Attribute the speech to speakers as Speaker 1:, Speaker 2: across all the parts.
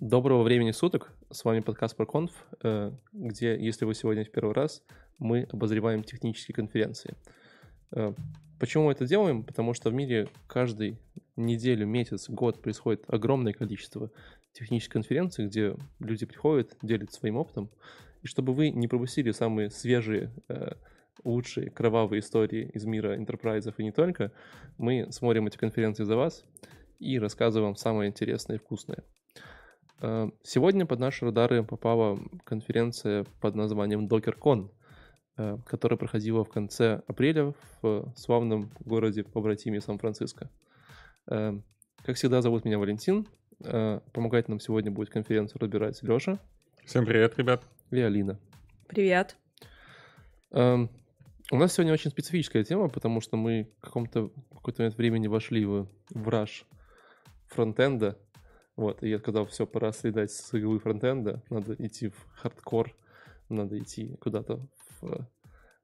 Speaker 1: Доброго времени суток. С вами подкаст ProConf, э, где, если вы сегодня в первый раз, мы обозреваем технические конференции. Э, почему мы это делаем? Потому что в мире каждый неделю, месяц, год происходит огромное количество технических конференций, где люди приходят, делятся своим опытом. И чтобы вы не пропустили самые свежие, э, лучшие, кровавые истории из мира интерпрайзов и не только, мы смотрим эти конференции за вас и рассказываем самое интересное и вкусное. Э, сегодня под наши радары попала конференция под названием DockerCon, э, которая проходила в конце апреля в славном городе побратиме Сан-Франциско. Э, как всегда, зовут меня Валентин. Помогать нам сегодня будет конференцию разбирать Леша.
Speaker 2: Всем привет, ребят.
Speaker 1: И Алина.
Speaker 3: Привет.
Speaker 1: У нас сегодня очень специфическая тема, потому что мы в каком-то какой-то момент времени вошли в, в rush фронтенда, вот, и я сказал, все, пора слетать с иглы фронтенда, надо идти в хардкор, надо идти куда-то в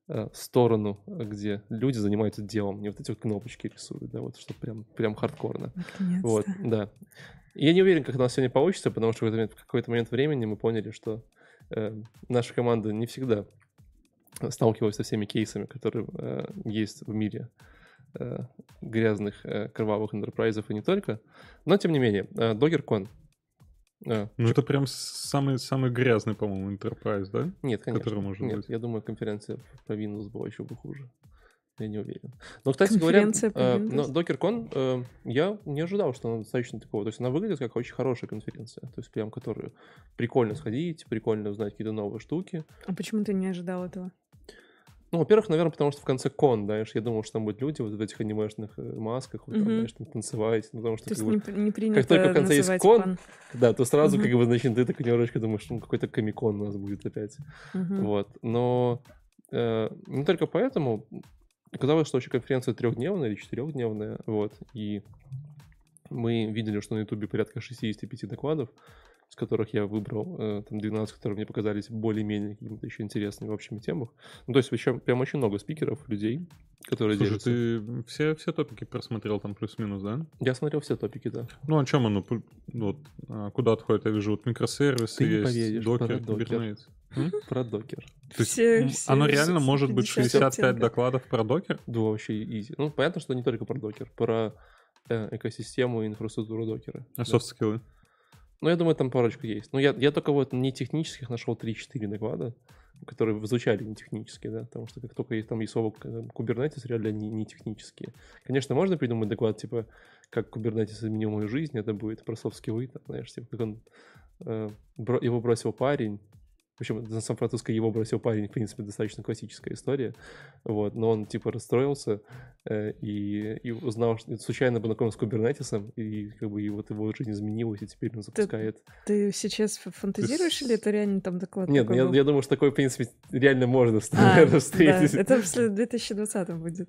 Speaker 1: э, сторону, где люди занимаются делом, не вот эти вот кнопочки рисуют, да, вот что прям, прям хардкорно. Вот, да. И я не уверен, как у нас сегодня получится, потому что в, какой-то момент времени мы поняли, что э, наша команда не всегда сталкивалась со всеми кейсами, которые э, есть в мире Э, грязных, э, кровавых интерпрайзов и не только. Но, тем не менее, э, DoggerCon.
Speaker 2: Ну, это прям самый, самый грязный, по-моему, Enterprise, да?
Speaker 1: Нет, конечно. Который может Нет, быть. я думаю, конференция по Windows была еще бы хуже. Я не уверен. Но, кстати говоря, э, но DockerCon э, я не ожидал, что она достаточно такого. То есть она выглядит как очень хорошая конференция. То есть прям, которую прикольно сходить, прикольно узнать какие-то новые штуки.
Speaker 3: А почему ты не ожидал этого?
Speaker 1: Ну, во-первых, наверное, потому что в конце кон, знаешь, я думал, что там будут люди вот в этих анимешных э, масках, вот, там, знаешь, там, танцевать, ну, потому что...
Speaker 3: То есть бы, не, принято
Speaker 1: Как только в конце есть кон, пан. да, то сразу, mm-hmm. как бы, значит, ты так немножечко думаешь, ну, какой-то комикон у нас будет опять. Mm-hmm. Вот, но э, не только поэтому, оказалось, что вообще конференция трехдневная или четырехдневная, вот, и мы видели, что на Ютубе порядка 65 докладов, из которых я выбрал э, там 12, которые мне показались более-менее какими-то еще интересными в общем темах. Ну, то есть еще прям очень много спикеров, людей, которые
Speaker 2: Слушай, делятся. ты все, все топики просмотрел там плюс-минус, да?
Speaker 1: Я смотрел все топики, да.
Speaker 2: Ну, о чем оно? Вот, а куда отходит? Я вижу, вот микросервисы ты есть, поверишь, докер, кибернетик.
Speaker 1: Про докер.
Speaker 2: То есть все, оно все, реально может быть 65 докладов про докер?
Speaker 1: Да, вообще изи. Ну, понятно, что не только про докер, про э, экосистему и инфраструктуру докера.
Speaker 2: А софт-скиллы?
Speaker 1: Ну, я думаю, там парочку есть. Но я, я только вот не технических нашел 3-4 доклада, которые звучали не технические, да, потому что как только есть там есть слово Kubernetes, реально не, не технические. Конечно, можно придумать доклад, типа, как Kubernetes изменил мою жизнь, это будет про софт-скиллы, знаешь, типа, как он, э, его бросил парень, причем на Сан-Франциско его бросил парень, в принципе, достаточно классическая история. Вот, но он типа расстроился э, и, и узнал, что случайно познакомился с Кубернетисом, и как бы и вот его жизнь изменилась, и теперь он запускает.
Speaker 3: Ты, ты сейчас фантазируешь ты... или это реально там доклад?
Speaker 1: Нет, я, я думаю, что такой, в принципе, реально можно а, встретить.
Speaker 3: Да, это в 2020 будет.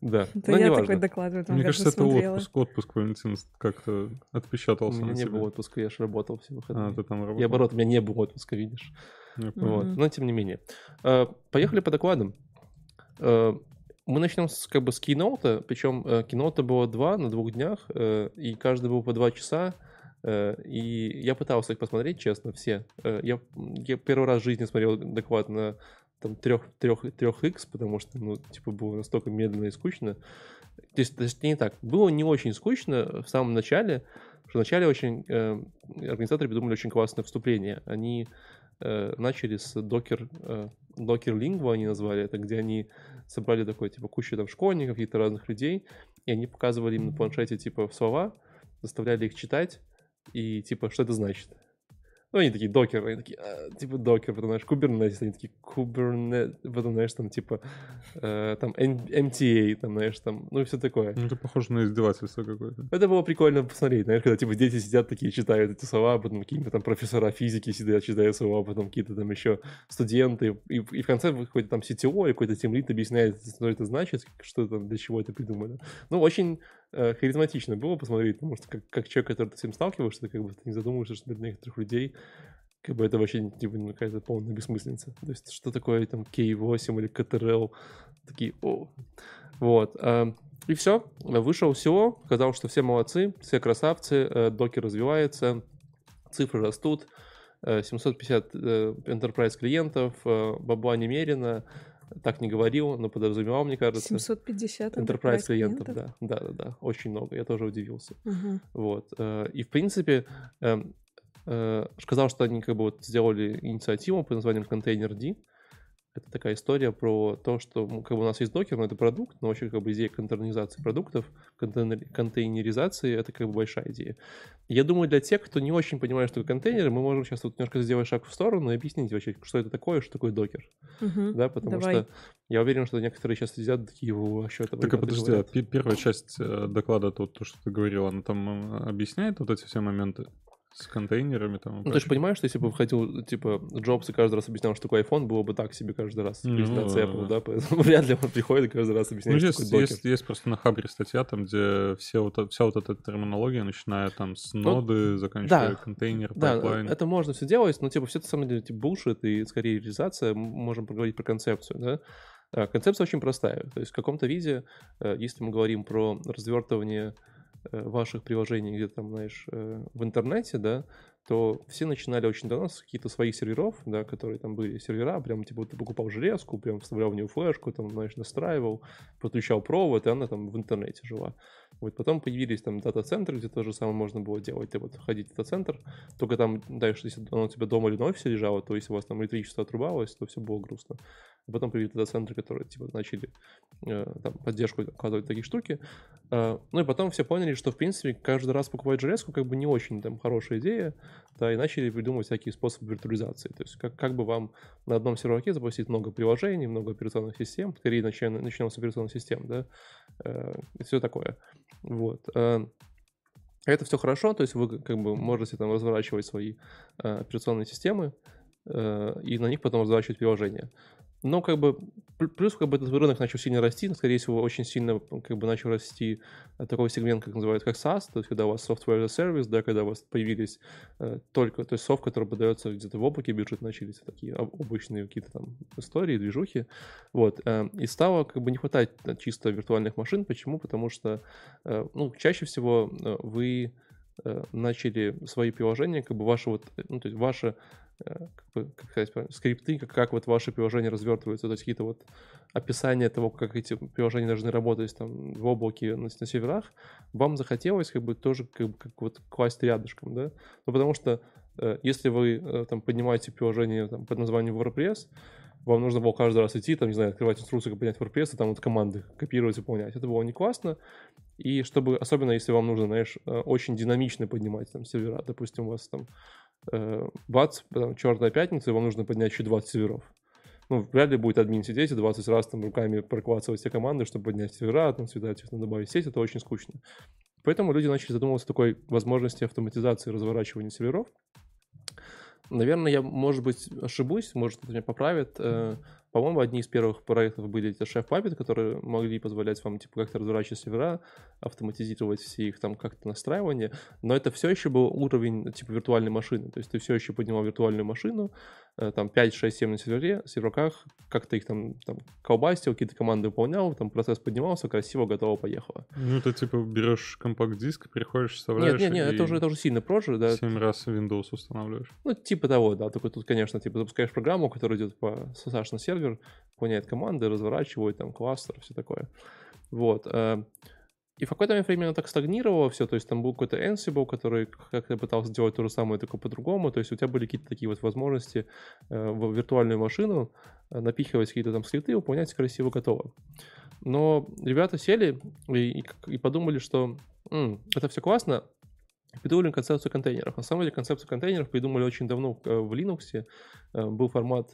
Speaker 1: Да.
Speaker 3: Это я такой доклад в этом
Speaker 2: Мне кажется, это отпуск, отпуск, Валентин, как-то отпечатался.
Speaker 1: У меня не было отпуска, я же работал все выходные.
Speaker 2: А, ты там работал?
Speaker 1: Я, наоборот, у меня не было отпуска, видишь. Вот. Но тем не менее. Э, поехали по докладам. Э, мы начнем с, как бы с киноута, причем э, киноута было два на двух днях, и каждый был по два часа. И я пытался их посмотреть, честно, все. Я, я первый раз в жизни смотрел доклад на там трех, трех, трех x потому что, ну, типа, было настолько медленно и скучно. То есть, то есть не так. Было не очень скучно в самом начале, что вначале очень э, организаторы придумали очень классное вступление. Они э, начали с Docker, э, Docker Lingua они назвали это, где они собрали такой, типа, кучу там школьников, каких-то разных людей, и они показывали им на планшете, типа, слова, заставляли их читать, и, типа, что это значит. Ну, они такие, докер, они такие, а, типа, докер, потом, знаешь, Kubernetes, они такие, Kubernetes, потом, знаешь, там, типа, э, там, MTA, там, знаешь, там, ну, и все такое.
Speaker 2: Ну, это похоже на издевательство какое-то.
Speaker 1: Это было прикольно посмотреть, знаешь, когда, типа, дети сидят такие, читают эти слова, а потом какие-то там профессора физики сидят, читают слова, а потом какие-то там еще студенты, и, и в конце выходит там CTO, и какой-то тимлит объясняет, что это значит, что там, для чего это придумали. Ну, очень э, харизматично было посмотреть, потому что как, как человек, который ты с этим сталкиваешься, ты как бы ты не задумываешься, что для некоторых людей как бы это вообще типа ну, какая-то полная бессмыслица. То есть что такое там K8 или CTRL, такие, о. Вот. А, и все, вышел все, сказал, что все молодцы, все красавцы, э, докер развивается, цифры растут, 750 enterprise клиентов, бабла немерено, так не говорил, но подразумевал, мне кажется.
Speaker 3: 750
Speaker 1: enterprise клиентов, клиентов, да, да, да, да, очень много, я тоже удивился. Угу. Вот, и в принципе, эм, сказал, что они как бы вот сделали инициативу под названием Container D, это такая история про то, что ну, как бы у нас есть докер, но это продукт, но вообще как бы идея контейнеризации продуктов, контейнер, контейнеризации — это как бы большая идея. Я думаю, для тех, кто не очень понимает, что такое контейнеры, мы можем сейчас вот немножко сделать шаг в сторону и объяснить вообще, что это такое, что такое докер. Угу, да, потому давай. что я уверен, что некоторые сейчас сидят такие, о, что это
Speaker 2: Так, а подожди, а первая часть э, доклада, то, то, что ты говорил, она там э, объясняет вот эти все моменты? С контейнерами там.
Speaker 1: Ну, ты же понимаешь, что если бы входил, типа, Джобс и каждый раз объяснял, что такое iPhone, было бы так себе каждый раз ну, презентация Apple, да, поэтому вряд ли он приходит и каждый раз объясняет, ну,
Speaker 2: что есть, есть, есть просто на Хабре статья, там, где все вот, вся вот эта терминология, начиная там с ну, ноды, заканчивая да, контейнер,
Speaker 1: пайплайн. Да, это можно все делать, но, типа, все это, на самом деле, типа, bullshit и, скорее, реализация. Можем поговорить про концепцию, да. А, концепция очень простая. То есть в каком-то виде, э, если мы говорим про развертывание ваших приложений где-то там, знаешь, э, в интернете, да, то все начинали очень давно с каких-то своих серверов, да, которые там были сервера, прям типа ты покупал железку, прям вставлял в нее флешку, там, знаешь, настраивал, подключал провод, и она там в интернете жила. Вот потом появились там дата-центры, где то же самое можно было делать. Ты вот ходить в дата-центр, только там дальше, если оно у тебя дома или на офисе лежало, то если у вас там электричество отрубалось, то все было грустно. Потом появились дата-центры, которые типа начали э, там, поддержку оказывать такие штуки. Э, ну и потом все поняли, что в принципе каждый раз покупать железку как бы не очень там хорошая идея, да, и начали придумывать всякие способы виртуализации. То есть как, как бы вам на одном серваке запустить много приложений, много операционных систем, скорее начнем, начнем с операционных систем, да, э, и все такое. Вот. Э, это все хорошо, то есть вы как бы можете там разворачивать свои э, операционные системы, э, и на них потом разворачивать приложения. Но как бы плюс как бы этот рынок начал сильно расти, скорее всего, очень сильно как бы начал расти э, такой сегмент, как называют, как SaaS, то есть когда у вас software as a service, да, когда у вас появились э, только, то есть софт, который продается где-то в облаке, бюджет начались такие обычные какие-то там истории, движухи, вот, э, и стало как бы не хватать э, чисто виртуальных машин, почему? Потому что, э, ну, чаще всего э, вы начали свои приложения, как бы ваше вот, ну, то есть ваше Э, как, бы, как сказать, скрипты, как, как вот ваши приложения развертываются, то есть какие-то вот описания того, как эти приложения должны работать там в облаке на, на серверах, вам захотелось как бы тоже как, как вот класть рядышком, да, ну потому что э, если вы э, там поднимаете приложение там, под названием WordPress, вам нужно было каждый раз идти, там, не знаю, открывать инструкцию, как поднять WordPress, и там вот команды копировать, выполнять. Это было не классно. И чтобы, особенно если вам нужно, знаешь, э, очень динамично поднимать там сервера, допустим, у вас там э, бац, там, черная пятница, вам нужно поднять еще 20 серверов. Ну, вряд ли будет админ сидеть и 20 раз там руками проквацывать все команды, чтобы поднять сервера, там, сюда, добавить сеть, это очень скучно. Поэтому люди начали задумываться о такой возможности автоматизации разворачивания серверов. Наверное, я, может быть, ошибусь, может, кто-то меня поправит. Э, по-моему, одни из первых проектов были эти Chef Puppet, которые могли позволять вам типа как-то разворачивать сервера, автоматизировать все их там как-то настраивание, но это все еще был уровень типа виртуальной машины, то есть ты все еще поднимал виртуальную машину, э, там 5, 6, 7 на сервере, серверках, как-то их там, там колбасил, какие-то команды выполнял, там процесс поднимался, красиво, готово, поехало.
Speaker 2: Ну, ты типа берешь компакт-диск, приходишь, вставляешь.
Speaker 1: Нет, нет, нет, это уже, это уже сильно проже, да.
Speaker 2: 7 раз Windows устанавливаешь.
Speaker 1: Ну, типа того, да, только тут, конечно, типа запускаешь программу, которая идет по SSH на сервер, сервер, выполняет команды, разворачивает там кластер, все такое. Вот. Э, и в какое-то время оно так стагнировало все, то есть там был какой-то Ansible, который как-то пытался сделать то же самое, только по-другому, то есть у тебя были какие-то такие вот возможности э, в виртуальную машину э, напихивать какие-то там скрипты, выполнять красиво готово. Но ребята сели и, и, и подумали, что М, это все классно, придумали концепцию контейнеров. На самом деле концепцию контейнеров придумали очень давно в Linux. Был формат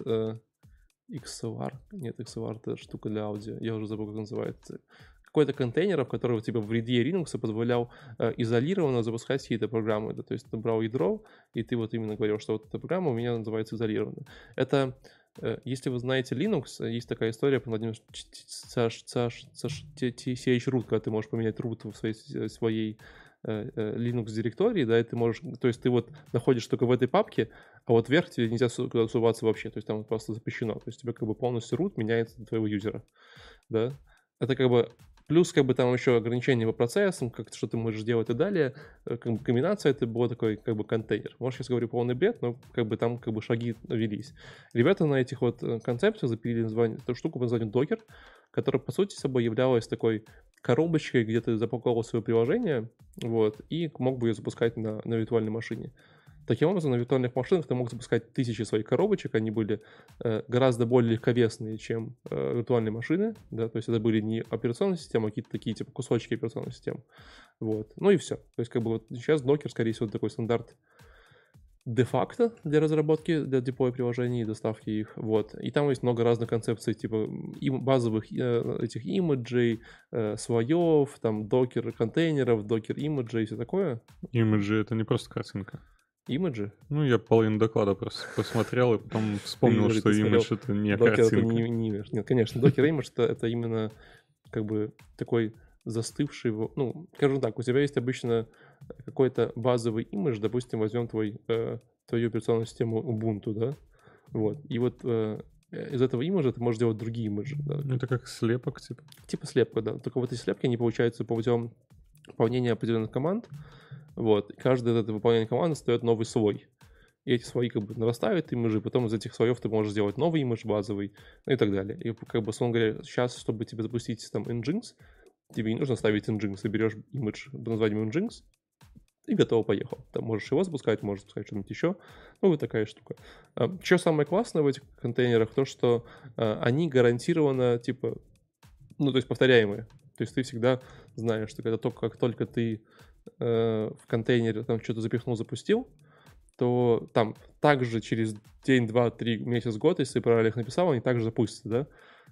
Speaker 1: XLR, нет, XLR это штука для аудио, я уже забыл, как называется. Какой-то контейнер, который типа в реде Linux позволял э, изолированно запускать какие-то программы. Да? То есть ты брал ядро, и ты вот именно говорил, что вот эта программа у меня называется изолированно. Это э, если вы знаете Linux, есть такая история про CH root, когда ты можешь поменять root в своей, своей Э, э, Linux директории, да, и ты можешь, то есть ты вот находишь только в этой папке, а вот вверх тебе нельзя суваться вообще, то есть там просто запрещено, то есть тебе как бы полностью root меняется для твоего юзера, да. Это как бы Плюс, как бы там еще ограничения по процессам, как что ты можешь делать и далее. Э, как бы комбинация это был такой, как бы, контейнер. Может, сейчас говорю полный бред, но как бы там как бы шаги велись. Ребята на этих вот э, концепциях запилили название, эту штуку под названием Docker, которая, по сути, собой являлась такой коробочкой, где ты запаковал свое приложение, вот, и мог бы ее запускать на, на виртуальной машине. Таким образом, на виртуальных машинах ты мог запускать тысячи своих коробочек, они были э, гораздо более легковесные, чем э, виртуальные машины, да, то есть это были не операционные системы, а какие-то такие, типа, кусочки операционных систем, вот, ну и все. То есть, как бы вот сейчас Docker, скорее всего, такой стандарт де-факто для разработки, для деплоя приложений и доставки их, вот. И там есть много разных концепций, типа им, базовых э, этих имиджей, э, слоев, там докер контейнеров, докер имиджей и все такое.
Speaker 2: Имиджи — это не просто картинка.
Speaker 1: Имиджи?
Speaker 2: Ну, я половину доклада просто посмотрел и потом вспомнил, что имидж — это не
Speaker 1: докер
Speaker 2: картинка.
Speaker 1: это не, не имидж. Нет, конечно, докер имидж это, это именно как бы такой застывший, ну, скажем так, у тебя есть обычно какой-то базовый имидж, допустим, возьмем твой, э, твою операционную систему Ubuntu, да, вот, и вот э, из этого имиджа ты можешь делать другие имиджи. Да.
Speaker 2: Ну, это как слепок, типа.
Speaker 1: Типа слепка, да. Только вот эти слепки, они получаются по путем выполнения определенных команд, вот, и каждое это выполнение команды стоит новый слой. И эти слои как бы нарастают имиджи, потом из этих слоев ты можешь сделать новый имидж базовый, ну и так далее. И как бы, условно говоря, сейчас, чтобы тебе запустить там Nginx, тебе не нужно ставить Nginx, ты берешь имидж под названием Nginx, и готово, поехал. Там можешь его запускать, можешь запускать что-нибудь еще. Ну, вот такая штука. А, что самое классное в этих контейнерах, то, что а, они гарантированно, типа, ну, то есть повторяемые. То есть ты всегда знаешь, что когда только, как только ты э, в контейнере там что-то запихнул, запустил, то там также через день, два, три, месяц, год, если ты правильно их написал, они также запустятся, да?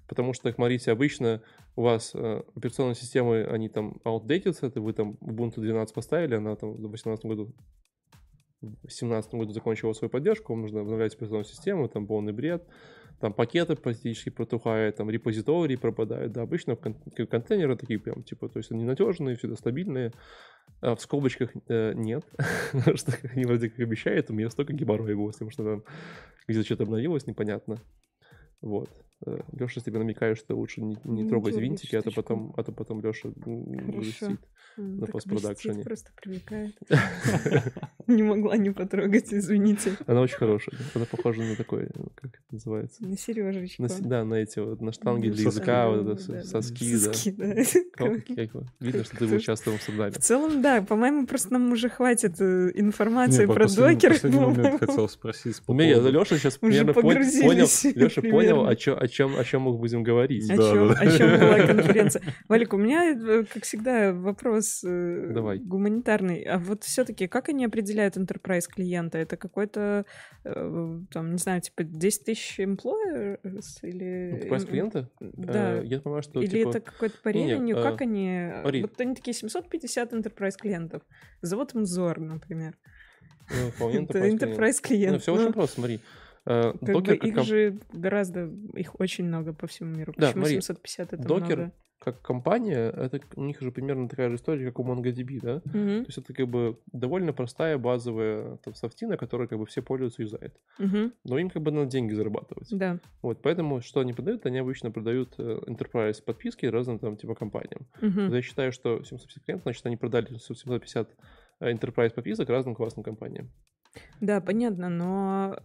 Speaker 1: Потому что, смотрите, обычно у вас э, операционные системы, они там outdated, это вы там Ubuntu 12 поставили, она там в 2018 году в 2017 году закончила свою поддержку, вам нужно обновлять операционную систему, там полный бред, там пакеты практически протухают, там репозитории пропадают, да, обычно кон- контейнеры такие прям, типа, то есть они надежные, всегда стабильные, а в скобочках э, нет, что они вроде как обещают, у меня столько геморроя было, потому что там где-то что-то обновилось, непонятно, вот. Леша тебе намекает, что лучше не, не трогать винтики, а то потом, а то потом Леша грустит.
Speaker 3: М,
Speaker 1: на постпродакшене.
Speaker 3: Просто привлекает. Не могла не потрогать, извините.
Speaker 1: Она очень хорошая. Она похожа на такой, ну, как это называется?
Speaker 3: На сережечку.
Speaker 1: Да, на эти вот, на штанги для языка, вот это, соски, да. Видно, что ты
Speaker 3: Кто-
Speaker 1: участвовал в
Speaker 3: В
Speaker 1: Амстердаме.
Speaker 3: целом, да, по-моему, просто нам уже хватит э, информации
Speaker 2: по
Speaker 3: про докер. по-моему.
Speaker 2: хотел спросить.
Speaker 1: Леша сейчас примерно пон- понял, Леша понял,
Speaker 3: примерно.
Speaker 1: о чем, о чем, о чем мы будем говорить.
Speaker 3: О
Speaker 2: Да,
Speaker 3: чем,
Speaker 2: да.
Speaker 3: о чем была конференция? Валик, у меня, э, как всегда, вопрос э,
Speaker 1: Давай.
Speaker 3: гуманитарный. А вот все-таки как они определяют enterprise клиента? Это какой-то, э, там, не знаю, типа 10 тысяч employers или...
Speaker 1: Enterprise клиента?
Speaker 3: Да.
Speaker 1: Я понимаю, что
Speaker 3: Или
Speaker 1: типа,
Speaker 3: это какое-то по
Speaker 1: э,
Speaker 3: Как они...
Speaker 1: смотри.
Speaker 3: Вот они такие 750 enterprise клиентов. Зовут им Зор, например.
Speaker 1: ну, вполне
Speaker 3: Это
Speaker 1: enterprise клиент. Ну, все
Speaker 3: Ну,
Speaker 1: очень просто, смотри. Э,
Speaker 3: Как
Speaker 1: Docker
Speaker 3: бы
Speaker 1: как
Speaker 3: их
Speaker 1: ком-
Speaker 3: же гораздо, их очень много по всему миру.
Speaker 1: Да,
Speaker 3: Почему
Speaker 1: смотри,
Speaker 3: 750 это
Speaker 1: Docker
Speaker 3: много?
Speaker 1: как компания, это у них же примерно такая же история, как у MongoDB, да?
Speaker 3: Мгм,
Speaker 1: То есть это как бы довольно простая базовая там, софтина, которой как бы все пользуются и юзают.
Speaker 3: мгм,
Speaker 1: Но им как бы надо деньги зарабатывать.
Speaker 3: Да.
Speaker 1: Вот, поэтому что они продают? Они обычно продают э, enterprise подписки разным там типа компаниям.
Speaker 3: мгм.
Speaker 1: Я считаю, что 750 клиентов, значит, они продали 750 э, enterprise подписок разным классным компаниям.
Speaker 3: Да, понятно, но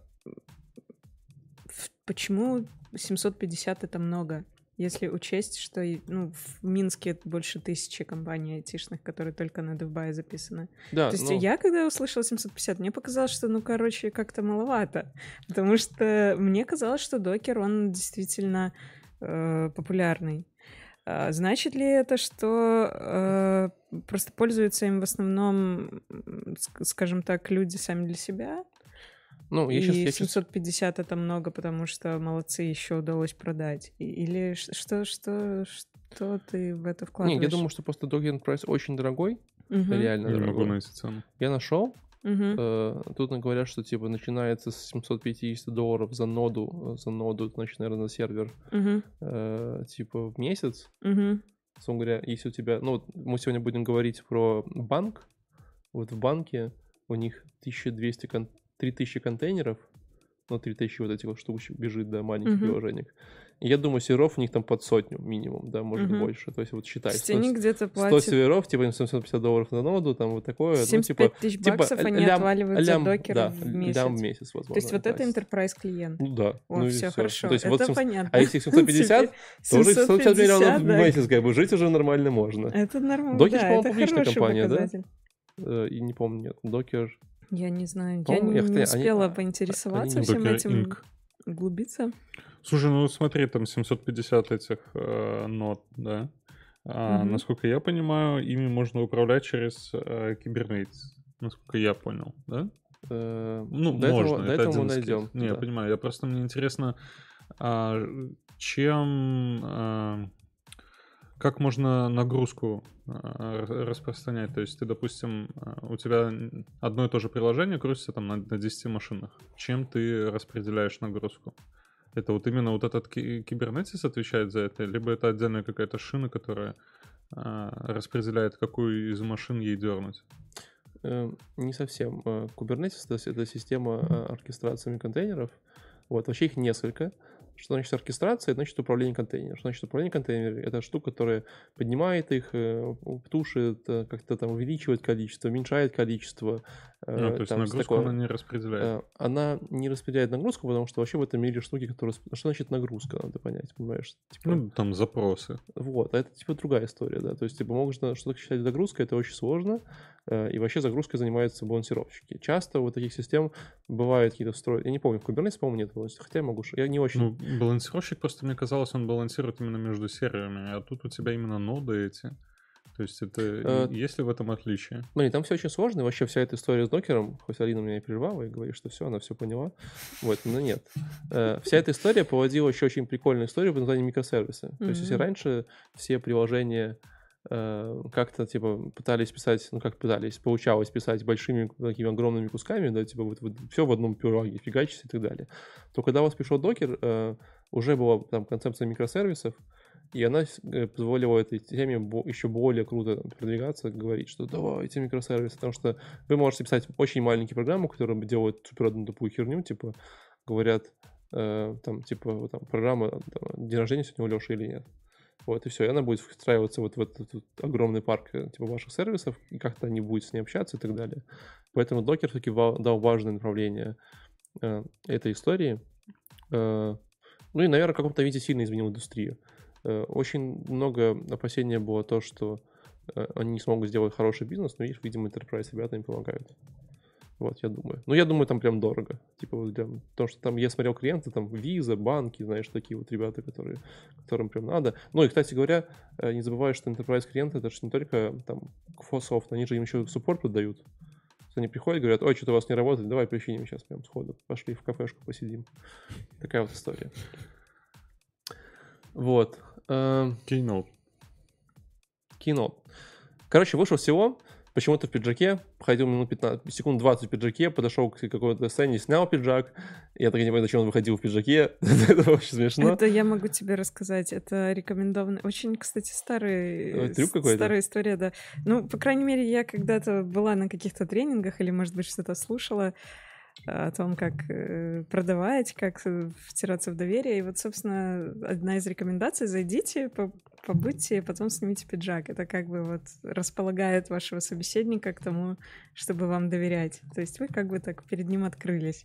Speaker 3: почему 750 это много? Если учесть, что ну, в Минске больше тысячи компаний айтишных, которые только на DevBuy записаны.
Speaker 1: Да,
Speaker 3: То есть
Speaker 1: но-
Speaker 3: я, когда услышала 750, мне показалось, что, ну, короче, как-то маловато. Потому что мне казалось, что докер, он действительно э, популярный. А Значит ли это, что э, просто пользуются им в основном, скажем так, люди сами для себя?
Speaker 1: Ну, я
Speaker 3: и
Speaker 1: щас- я щас-
Speaker 3: 750 это много, потому что молодцы, еще удалось продать. Или что, что, что ты в это
Speaker 1: Не,
Speaker 3: вкладываешь?
Speaker 1: я думаю, что просто Docker Enterprise очень дорогой,
Speaker 3: Мгм,
Speaker 1: реально
Speaker 2: Не могу
Speaker 1: дорогой.
Speaker 2: найти цену.
Speaker 1: Я нашел,
Speaker 3: мгм.
Speaker 1: э, тут говорят, что типа начинается с 750 долларов за ноду, э, за ноду, значит, наверное, на сервер, э, типа в месяц.
Speaker 3: мгм.
Speaker 1: Собственно говоря, если у тебя... Ну, вот мы сегодня будем говорить про банк. Вот в банке у них 1200, кон- 3000 контейнеров внутри тысячи вот этих вот штучек бежит, да, маленьких mm-hmm. приложениях. Я думаю, серверов у них там под сотню минимум, да, может угу. больше. То есть вот считай.
Speaker 3: 100, они где-то платят...
Speaker 1: 100 серверов, типа 750 долларов на ноду, там вот такое.
Speaker 3: 75
Speaker 1: ну, типа,
Speaker 3: тысяч типа баксов типа, они лям, отваливают лям, докер
Speaker 1: да,
Speaker 3: в месяц.
Speaker 1: Лям в месяц, возможно.
Speaker 3: То есть вот это enterprise клиент.
Speaker 1: Ну да.
Speaker 3: О,
Speaker 1: ну,
Speaker 3: все,
Speaker 1: все
Speaker 3: хорошо.
Speaker 1: То есть,
Speaker 3: это
Speaker 1: вот 700,
Speaker 3: понятно.
Speaker 1: А если 750, то уже 750 миллионов в месяц, как бы жить уже нормально можно.
Speaker 3: Это нормально,
Speaker 1: Докер,
Speaker 3: да,
Speaker 1: по-моему,
Speaker 3: это
Speaker 1: публичная компания, да? И не помню, нет. Докер...
Speaker 3: Я не знаю, я не,
Speaker 1: я
Speaker 3: не успела
Speaker 1: они-
Speaker 3: поинтересоваться
Speaker 1: они-
Speaker 3: всем этим,
Speaker 2: Inc.
Speaker 3: углубиться.
Speaker 2: Слушай, ну смотри, там 750 этих э, нот, да? А,
Speaker 3: Мгм.
Speaker 2: Насколько я понимаю, ими можно управлять через э, Kubernetes. Насколько я понял, да?
Speaker 1: э,
Speaker 2: Ну,
Speaker 1: до этого-
Speaker 2: можно.
Speaker 1: До
Speaker 2: это
Speaker 1: этого мы
Speaker 2: из кейсов. Не, я
Speaker 1: да.
Speaker 2: понимаю. Я просто мне интересно, а, чем, а, как можно нагрузку а, распространять. То есть ты, допустим, а, у тебя одно и то же приложение крутится там на, на 10 машинах. Чем ты распределяешь нагрузку? Это вот именно вот этот Kubernetes отвечает за это, либо это отдельная какая-то шина, которая а, распределяет, какую из машин ей дернуть?
Speaker 1: Э, Не совсем. Э, Kubernetes это, система э, оркестрации контейнеров. Вот, вообще их несколько. Что значит оркестрация? Это значит управление контейнером. Что значит управление контейнером? Это штука, которая поднимает их, э, тушит, э, как-то там увеличивает количество, уменьшает количество. э,
Speaker 2: Ну, то есть
Speaker 1: там,
Speaker 2: нагрузку
Speaker 1: такое.
Speaker 2: она не распределяет.
Speaker 1: Она не распределяет нагрузку, потому что вообще в этом мире штуки, которые... Что значит нагрузка, надо понять, понимаешь? Типа,
Speaker 2: Ну, там запросы.
Speaker 1: вот, а это типа другая история, да. То есть, типа, можно что-то считать загрузкой, это очень сложно. Э, И вообще загрузкой занимаются балансировщики. Часто вот таких систем бывают какие-то встроенные... Я не помню, в Kubernetes, по-моему, нет балансировки. Хотя я могу... Я не очень...
Speaker 2: Ну, балансировщик просто, мне казалось, он балансирует именно между серверами, а тут у тебя именно ноды эти. То есть это...
Speaker 1: Э,
Speaker 2: Есть ли в этом отличие?
Speaker 1: Смотри, там все очень сложно, и вообще вся эта история с докером, хоть Алина меня и прервала и говорит, что все, она все поняла, вот, но нет. Э, Вся эта история породила еще очень прикольную историю под названием микросервисы. То есть если раньше все приложения как-то типа пытались писать, ну как пытались, получалось писать большими такими огромными кусками, да, типа вот, все в одном пироге, фигачить и так далее, то когда у вас пришел докер, э, уже была там концепция микросервисов, и она э, позволила этой теме еще более круто продвигаться, говорить, что давайте микросервисы, потому что вы можете писать очень маленькие программы, которые делают супер одну тупую херню, типа говорят, э, там, типа, вот там, программа, там, день рождения сегодня у Леши или нет. Вот, и все, и она будет встраиваться вот в этот вот огромный парк э, типа ваших сервисов, и как-то они будут с ней общаться и так далее. Поэтому докер все-таки дал важное направление э, этой истории. Э, ну и, наверное, в каком-то виде сильно изменил индустрию. Э, Очень много опасения было то, что э, они не смогут сделать хороший бизнес, но их, видимо, Enterprise ребята им помогают. Вот, я думаю. Ну, я думаю, там прям дорого. Типа, вот прям, потому что там я смотрел клиенты, там, виза, банки, знаешь, такие вот ребята, которые, которым прям надо. Ну, и, кстати говоря, э, не забывай, что Enterprise клиенты, это же не только там Microsoft, они же им еще суппорт есть Они приходят и говорят, ой, что-то у вас не работает, давай починим сейчас прям сходу. Пошли в кафешку посидим. Такая вот история. Вот. Эм,
Speaker 2: Keynote.
Speaker 1: кино. Короче, вышел всего, почему-то в пиджаке, ходил минут 15, секунд 20 в пиджаке, подошел к какой-то сцене, снял пиджак. Я так и не понимаю, зачем он выходил в пиджаке. Это очень смешно.
Speaker 3: Это я могу тебе рассказать. Это рекомендованный. Очень, кстати, старый...
Speaker 1: Э, трюк какой-то?
Speaker 3: Старая история, да. Ну, по крайней мере, я когда-то была на каких-то тренингах или, может быть, что-то слушала о том, как э, продавать, как э, втираться в доверие. И вот, собственно, одна из рекомендаций — зайдите, по- побудьте, потом снимите пиджак. Это как бы вот располагает вашего собеседника к тому, чтобы вам доверять. То есть вы как бы так перед ним открылись.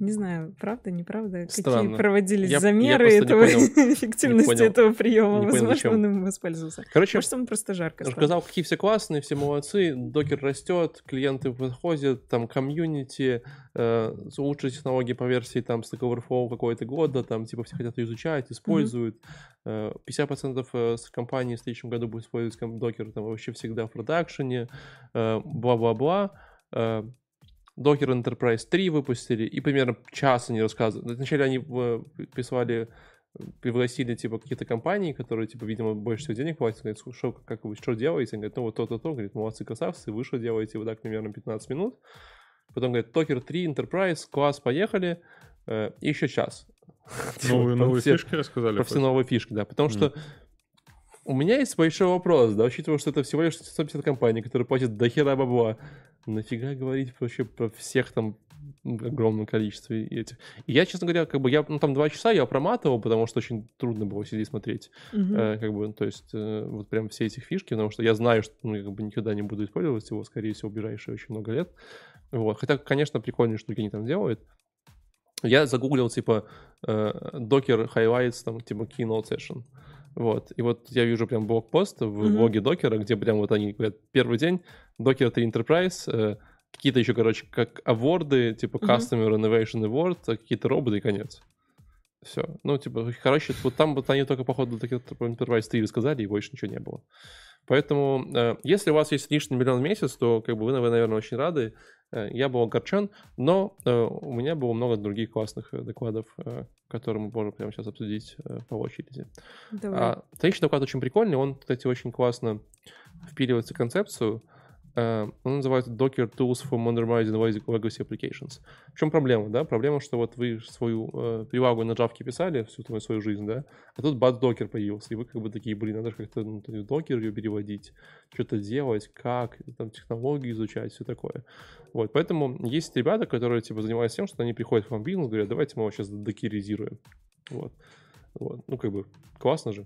Speaker 3: Не знаю, правда, неправда,
Speaker 1: Странно.
Speaker 3: какие проводились
Speaker 1: Я- я
Speaker 3: замеры
Speaker 1: не
Speaker 3: этого
Speaker 1: понял-
Speaker 3: эффективности
Speaker 1: понял-
Speaker 3: этого приема.
Speaker 1: понял,
Speaker 3: Возможно,
Speaker 1: зачем.
Speaker 3: он им воспользовался.
Speaker 1: Короче,
Speaker 3: Может, ему просто жарко стало.
Speaker 1: рассказал, какие все классные, все молодцы, докер растет, клиенты подходят, там комьюнити, э, лучшие технологии по версии там Stack Overflow какого-то года, там типа все хотят ее изучать, используют. Э, 50% э, с компаний в следующем году будет использовать докер там вообще всегда в продакшене, э, бла-бла-бла. Э, Docker Enterprise 3 выпустили, и примерно час они рассказывают. Вначале они э, прислали пригласили, типа, какие-то компании, которые, типа, видимо, больше всего денег платят, говорят, что, как вы, что делаете? Они говорят, ну, вот то-то, то, говорит, молодцы, красавцы, вы что делаете? Вот так примерно 15 минут. Потом говорят, Docker 3, Enterprise, класс, поехали, э, и еще час.
Speaker 2: Новые,
Speaker 1: Про
Speaker 2: новые
Speaker 1: все-
Speaker 2: фишки рассказали?
Speaker 1: Про все новые фишки, да, потому что у меня есть большой вопрос, да, учитывая, что это всего лишь 150 компаний, которые платят до хера бабла. Нафига говорить вообще про всех там огромном количестве этих. И я, честно говоря, как бы я, ну, там два часа я проматывал, потому что очень трудно было сидеть смотреть.
Speaker 3: Мгм.
Speaker 1: Э, как бы, то есть, э, вот прям все эти фишки, потому что я знаю, что ну, я как бы никогда не буду использовать его, скорее всего, в ближайшие очень много лет. Вот. Хотя, конечно, прикольные штуки они там делают. Я загуглил, типа, э, Docker highlights, там, типа, keynote session. Вот. И вот я вижу прям блокпост в
Speaker 3: Мгм.
Speaker 1: блоге Докера, где прям вот они говорят, первый день, Docker 3 Enterprise, э, какие-то еще, короче, как аворды, типа
Speaker 3: Мгм.
Speaker 1: Customer Innovation Award, а какие-то роботы и конец. Все. Ну, типа, короче, вот там вот они только, походу, Enterprise 3 сказали, и больше ничего не было. Поэтому, э, если у вас есть лишний миллион в месяц, то, как бы, вы, наверное, очень рады. Э, Я был огорчен, но э, у меня было много других классных э, докладов, которые мы можем прямо сейчас обсудить по очереди.
Speaker 3: Давай.
Speaker 1: А, вторичный доклад очень прикольный, он, кстати, очень классно впиливается в концепцию. Э, Он называется Docker Tools for Modernizing Legacy Applications. В чем проблема, да? Проблема, что вот вы свою э, прилагу на Java писали всю твою, свою жизнь, да? А тут бац, докер появился, и вы как бы такие, блин, надо же как-то ну, докер ее переводить, что-то делать, как, там, технологии изучать, все такое. Вот, поэтому есть ребята, которые, типа, занимаются тем, что они приходят в вам бизнес, говорят, давайте мы его сейчас докеризируем. Вот. Вот. Ну, как бы, классно же.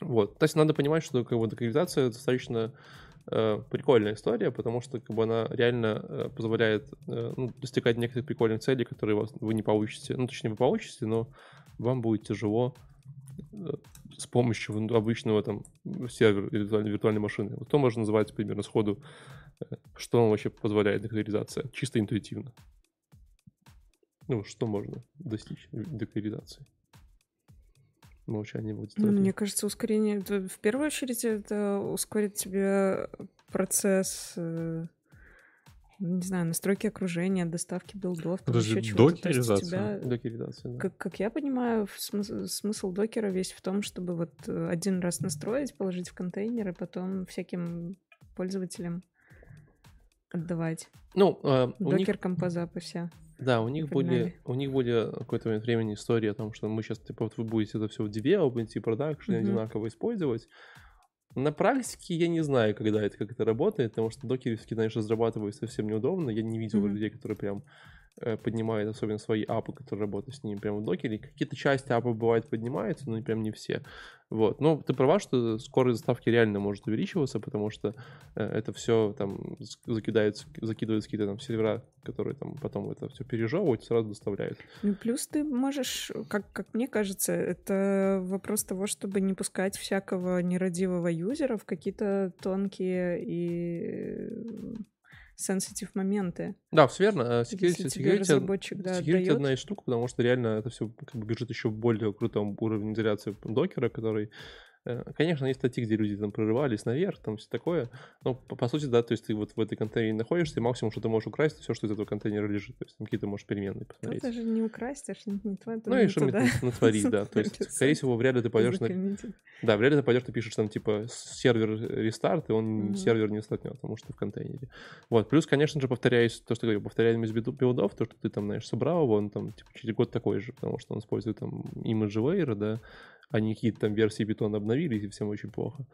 Speaker 1: Вот. То есть надо понимать, что как бы докеризация достаточно прикольная история, потому что как бы она реально э, позволяет э, ну, достигать некоторых прикольных целей, которые вас, вы не получите. Ну, точнее, вы получите, но вам будет тяжело э, с помощью обычного там сервера или виртуальной, виртуальной машины. Вот то можно называть примерно сходу, э, что вам вообще позволяет докеризация, чисто интуитивно. Ну, что можно достичь докеризации? Молчание в
Speaker 3: Ну,
Speaker 1: аудитории.
Speaker 3: мне кажется, ускорение... В первую очередь это ускорит тебе процесс, э, не знаю, настройки окружения, доставки билдов, там
Speaker 2: Подожди,
Speaker 3: еще чего-то.
Speaker 2: Докеризация?
Speaker 3: тебя
Speaker 1: Докеризация, да.
Speaker 3: Как, как я понимаю, в смыс- смысл докера весь в том, чтобы вот э, один раз настроить, положить в контейнер и потом всяким пользователям отдавать.
Speaker 1: Ну, э, у них,
Speaker 3: Докер композапы все.
Speaker 1: Да, у них были, у них были какое-то момент времени история о том, что мы сейчас, типа, вот вы будете это все в development и продакшн
Speaker 3: Мгм.
Speaker 1: одинаково использовать. На практике я не знаю, когда это, как это работает, потому что докеровские, знаешь, разрабатывать совсем неудобно. Я не видел
Speaker 3: Мгм.
Speaker 1: людей, которые прям э, поднимают, особенно свои апы, которые работают с ними прямо в докере. Какие-то части апов бывает поднимаются, но прям не все. Вот. Но ты права, что скорость доставки реально может увеличиваться, потому что э, это все там закидается, закидываются какие-то там сервера, которые там потом это все пережевывают сразу доставляют.
Speaker 3: Ну, плюс ты можешь, как, как мне кажется, это вопрос того, чтобы не пускать всякого нерадивого юзера в какие-то тонкие и сенситив моменты.
Speaker 1: Да, все верно. Э, Security, security,
Speaker 3: разработчик да,
Speaker 1: security одна из штук, потому что реально это все как бы бежит еще в более крутом уровне изоляции докера, который Конечно, есть статьи, где люди там прорывались наверх, там все такое. Но по, по сути, да, то есть ты вот в этой контейнере находишься, и максимум, что ты можешь украсть, все, что из этого контейнера лежит. То есть там какие-то можешь переменные посмотреть.
Speaker 3: Это же не украсть, аж не, не твое.
Speaker 1: Ну и что-нибудь натворить, да. То есть, скорее всего, вряд ли ты пойдешь на... Да, вряд ли ты пойдешь, ты пишешь там, типа, сервер рестарт, и он сервер не статнет, потому что в контейнере. Вот, плюс, конечно же, повторяюсь, то, что я говорю, повторяемость билдов, то, что ты там, знаешь, собрал, его, он там, типа, через год такой же, потому что он использует там image layer, да, а не какие-то там версии бетона обновились, и всем очень плохо.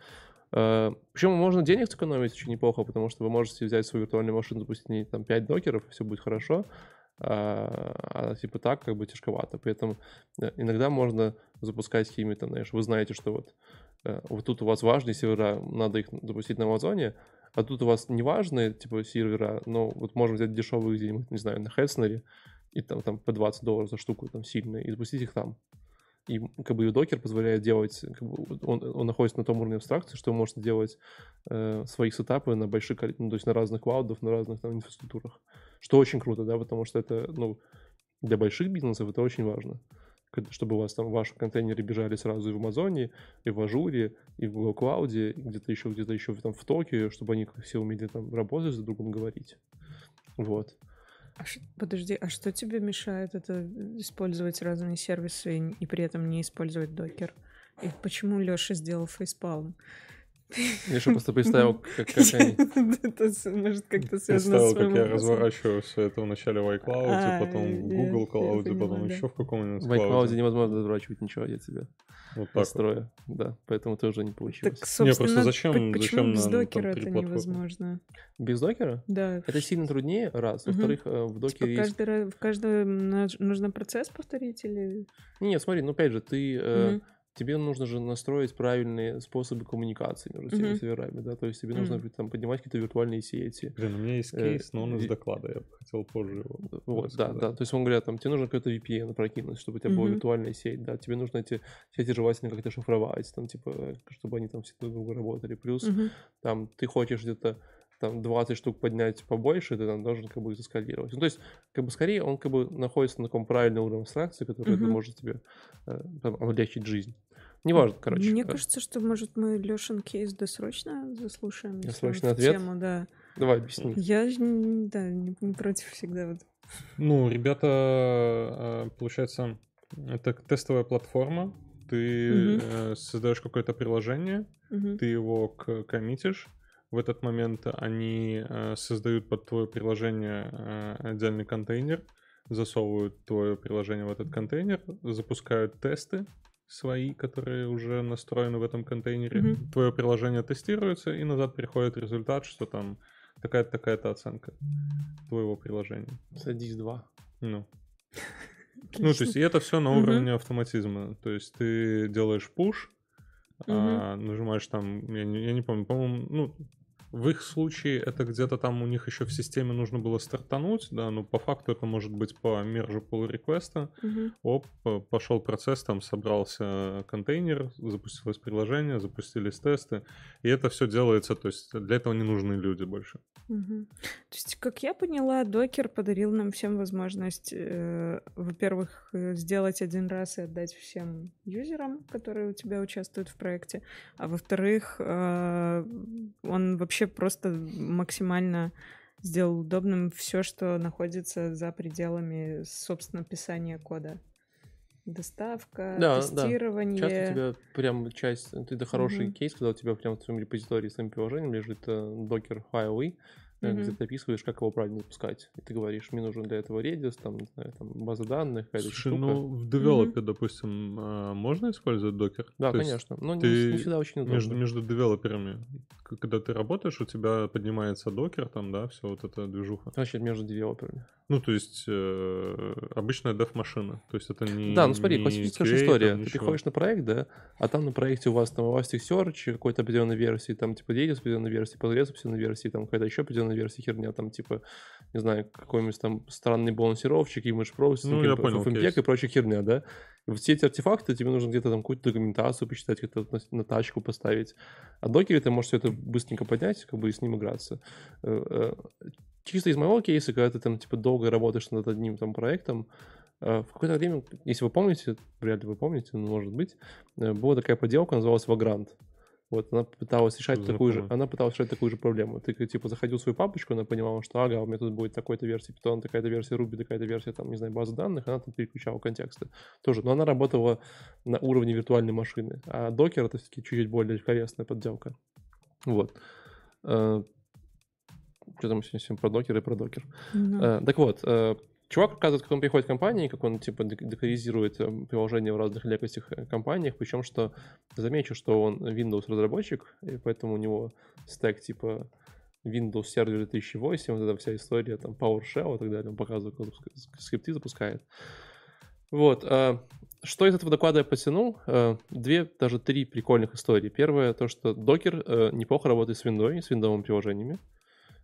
Speaker 1: Причем можно денег сэкономить очень неплохо, потому что вы можете взять свою виртуальную машину, запустить там 5 докеров, и все будет хорошо, а, а типа так как бы тяжковато. Поэтому э, иногда можно запускать какими-то, знаешь, вы знаете, что вот, э, вот тут у вас важные сервера, надо их запустить на Амазоне, а тут у вас неважные, типа, сервера, но вот можем взять дешевые где-нибудь, не знаю, на Хеснере, и там, там по 20 долларов за штуку, там, сильные, и запустить их там. И как бы Docker позволяет делать, как бы, он, он находится на том уровне абстракции, что вы можете делать э, свои сетапы на больших, ну, то есть на разных клаудах, на разных там инфраструктурах. Что очень круто, да, потому что это, ну, для больших бизнесов это очень важно. Чтобы у вас там ваши контейнеры бежали сразу и в Амазоне, и в Ажуре, и в Google Cloud, где-то еще, где-то еще там в Токио, чтобы они все умели там работать, с друг другом говорить. Вот.
Speaker 3: А ш- подожди, а что тебе мешает это использовать разные сервисы и, при этом не использовать докер? И почему Леша сделал фейспалм?
Speaker 1: Я еще просто представил, как, как они...
Speaker 3: Это может как-то связано
Speaker 2: Представил,
Speaker 3: с
Speaker 2: как я
Speaker 3: вопросом.
Speaker 2: разворачиваю все это вначале в iCloud,
Speaker 3: А,
Speaker 2: потом в Google Cloud, потом еще в каком-нибудь
Speaker 1: В iCloud
Speaker 2: Cloud.
Speaker 1: невозможно разворачивать ничего, я тебе
Speaker 2: Вот так
Speaker 1: настрою. Да, поэтому тоже не получилось.
Speaker 3: Так, собственно,
Speaker 2: зачем-
Speaker 3: почему
Speaker 2: зачем
Speaker 3: без докера это невозможно?
Speaker 1: Без докера?
Speaker 3: Да.
Speaker 1: Это сильно труднее, раз. Во-вторых, э, в
Speaker 3: Типа
Speaker 1: докере есть...
Speaker 3: каждый раз, в каждом нужно процесс повторить или...
Speaker 1: Не, смотри, ну опять же, ты... э. Тебе нужно же настроить правильные способы коммуникации между всеми
Speaker 3: Мгм.
Speaker 1: серверами, да, то есть тебе нужно
Speaker 3: Мгм.
Speaker 1: там поднимать какие-то виртуальные сети.
Speaker 2: Блин, у меня есть
Speaker 1: Э,
Speaker 2: кейс, но он из доклада, я бы хотел позже его
Speaker 1: Вот, да,
Speaker 2: рассказать.
Speaker 1: да. То есть он говорит, там, тебе нужно какой-то VPN прокинуть, чтобы у тебя была
Speaker 3: Мгм.
Speaker 1: виртуальная сеть, да, тебе нужно эти сети желательно как-то шифровать, там, типа, э, чтобы они там все друг друга работали. Плюс
Speaker 3: Мгм.
Speaker 1: там ты хочешь где-то там 20 штук поднять побольше, ты там должен как бы заскалировать. Ну, то есть, как бы скорее он как бы находится на таком правильном уровне абстракции, который
Speaker 3: Мгм.
Speaker 1: может тебе э, там, облегчить жизнь. Неважно, короче.
Speaker 3: Мне
Speaker 1: э,
Speaker 3: кажется, что, может, мы Лешин кейс досрочно заслушаем.
Speaker 1: Досрочный ответ?
Speaker 3: Тему, да.
Speaker 1: Давай, объясни.
Speaker 3: Я, ж, н- да, не, не против всегда. Вот.
Speaker 2: Ну, ребята, э, получается, это тестовая платформа. Ты э, создаешь какое-то приложение,
Speaker 3: Мгм.
Speaker 2: ты его к- коммитишь. В этот момент они э, создают под твое приложение э, отдельный контейнер, засовывают твое приложение в этот контейнер, запускают тесты свои, которые уже настроены в этом контейнере.
Speaker 3: Мгм.
Speaker 2: Твое приложение тестируется, и назад приходит результат, что там такая-то такая-то оценка твоего приложения.
Speaker 1: Садись два.
Speaker 2: Ну. Ну, то есть, и это все на уровне автоматизма. То есть ты делаешь пуш, а, нажимаешь там, я не, я не помню, по-моему, ну, в их случае это где-то там у них еще в системе нужно было стартануть, да, но по факту это может быть по мержу pull реквеста.
Speaker 3: Мгм.
Speaker 2: Оп, п- пошел процесс, там собрался контейнер, запустилось приложение, запустились тесты, и это все делается, то есть для этого не нужны люди больше.
Speaker 3: Мгм. То есть, как я поняла, докер подарил нам всем возможность, э, во-первых, э, сделать один раз и отдать всем юзерам, которые у тебя участвуют в проекте, а во-вторых, э, он вообще просто максимально сделал удобным все, что находится за пределами, собственно, писания кода. Доставка,
Speaker 1: Да, да.
Speaker 3: тестирование.
Speaker 1: Часто у тебя прям часть, это хороший
Speaker 3: Мгм.
Speaker 1: кейс, когда у тебя прям в твоем репозитории с своим приложением лежит э, Docker файлы, э, где ты описываешь, как его правильно запускать. И ты говоришь, мне нужен для этого Redis, там, не знаю, там, база данных,
Speaker 2: Слушай,
Speaker 1: штука.
Speaker 2: ну в девелопе, допустим, а, можно использовать докер?
Speaker 1: да,
Speaker 2: То
Speaker 1: конечно. Но не,
Speaker 2: ты
Speaker 1: не всегда очень удобно.
Speaker 2: Между, между девелоперами, когда ты работаешь, у тебя поднимается докер, там, да, все вот эта движуха.
Speaker 1: Значит, между девелоперами.
Speaker 2: Ну, то есть э, обычная дев-машина. То есть это не
Speaker 1: да, ну смотри,
Speaker 2: не
Speaker 1: классическая же
Speaker 2: QA,
Speaker 1: история. Ты
Speaker 2: ничего.
Speaker 1: приходишь на проект, да, а там на проекте у вас там Elasticsearch какой-то определенной версии, там типа Redis определенной версии, Postgres определенной версии, там какая-то еще определенная версия херня, там типа, не знаю, какой-нибудь там странный балансировщик, image processing,
Speaker 2: Ну, я понял кейс.
Speaker 1: и прочая херня, да. И все эти артефакты тебе нужно где-то там какую-то документацию почитать, как-то на, на тачку поставить. А докере ты можешь все это быстренько поднять, как бы и с ним играться. Э, э, Чисто из моего кейса, когда ты там типа долго работаешь над одним там проектом, э, в какое-то время, если вы помните, вряд ли вы помните, но может быть, была такая поделка, называлась Vagrant. Вот, она пыталась решать
Speaker 2: Что за
Speaker 1: такую же, она пыталась решать такую же проблему. Ты, как, типа, заходил в свою папочку, она понимала, что, ага, у меня тут будет такой-то версия Python, такая-то версия Ruby, такая-то версия, там, не знаю, базы данных, она там переключала контексты. Тоже, но она работала на уровне виртуальной машины. А Docker это все-таки чуть-чуть более легковесная подделка. Вот. Э, Что там сегодня про докер и про докер. Э, Так вот, э, чувак рассказывает, как он приходит в компании, как он типа дек- декоризирует э, приложения в разных легкостях э, компаниях, причем что замечу, что он Windows разработчик, и поэтому у него стек типа Windows Server 2008, вот эта вся история, там PowerShell и так далее, он показывает, как скрипты запускает. Вот. э, Что из этого доклада я потянул? Э, Две, даже три прикольных истории. Первое, то, что Docker неплохо работает с Windows, с виндовыми приложениями.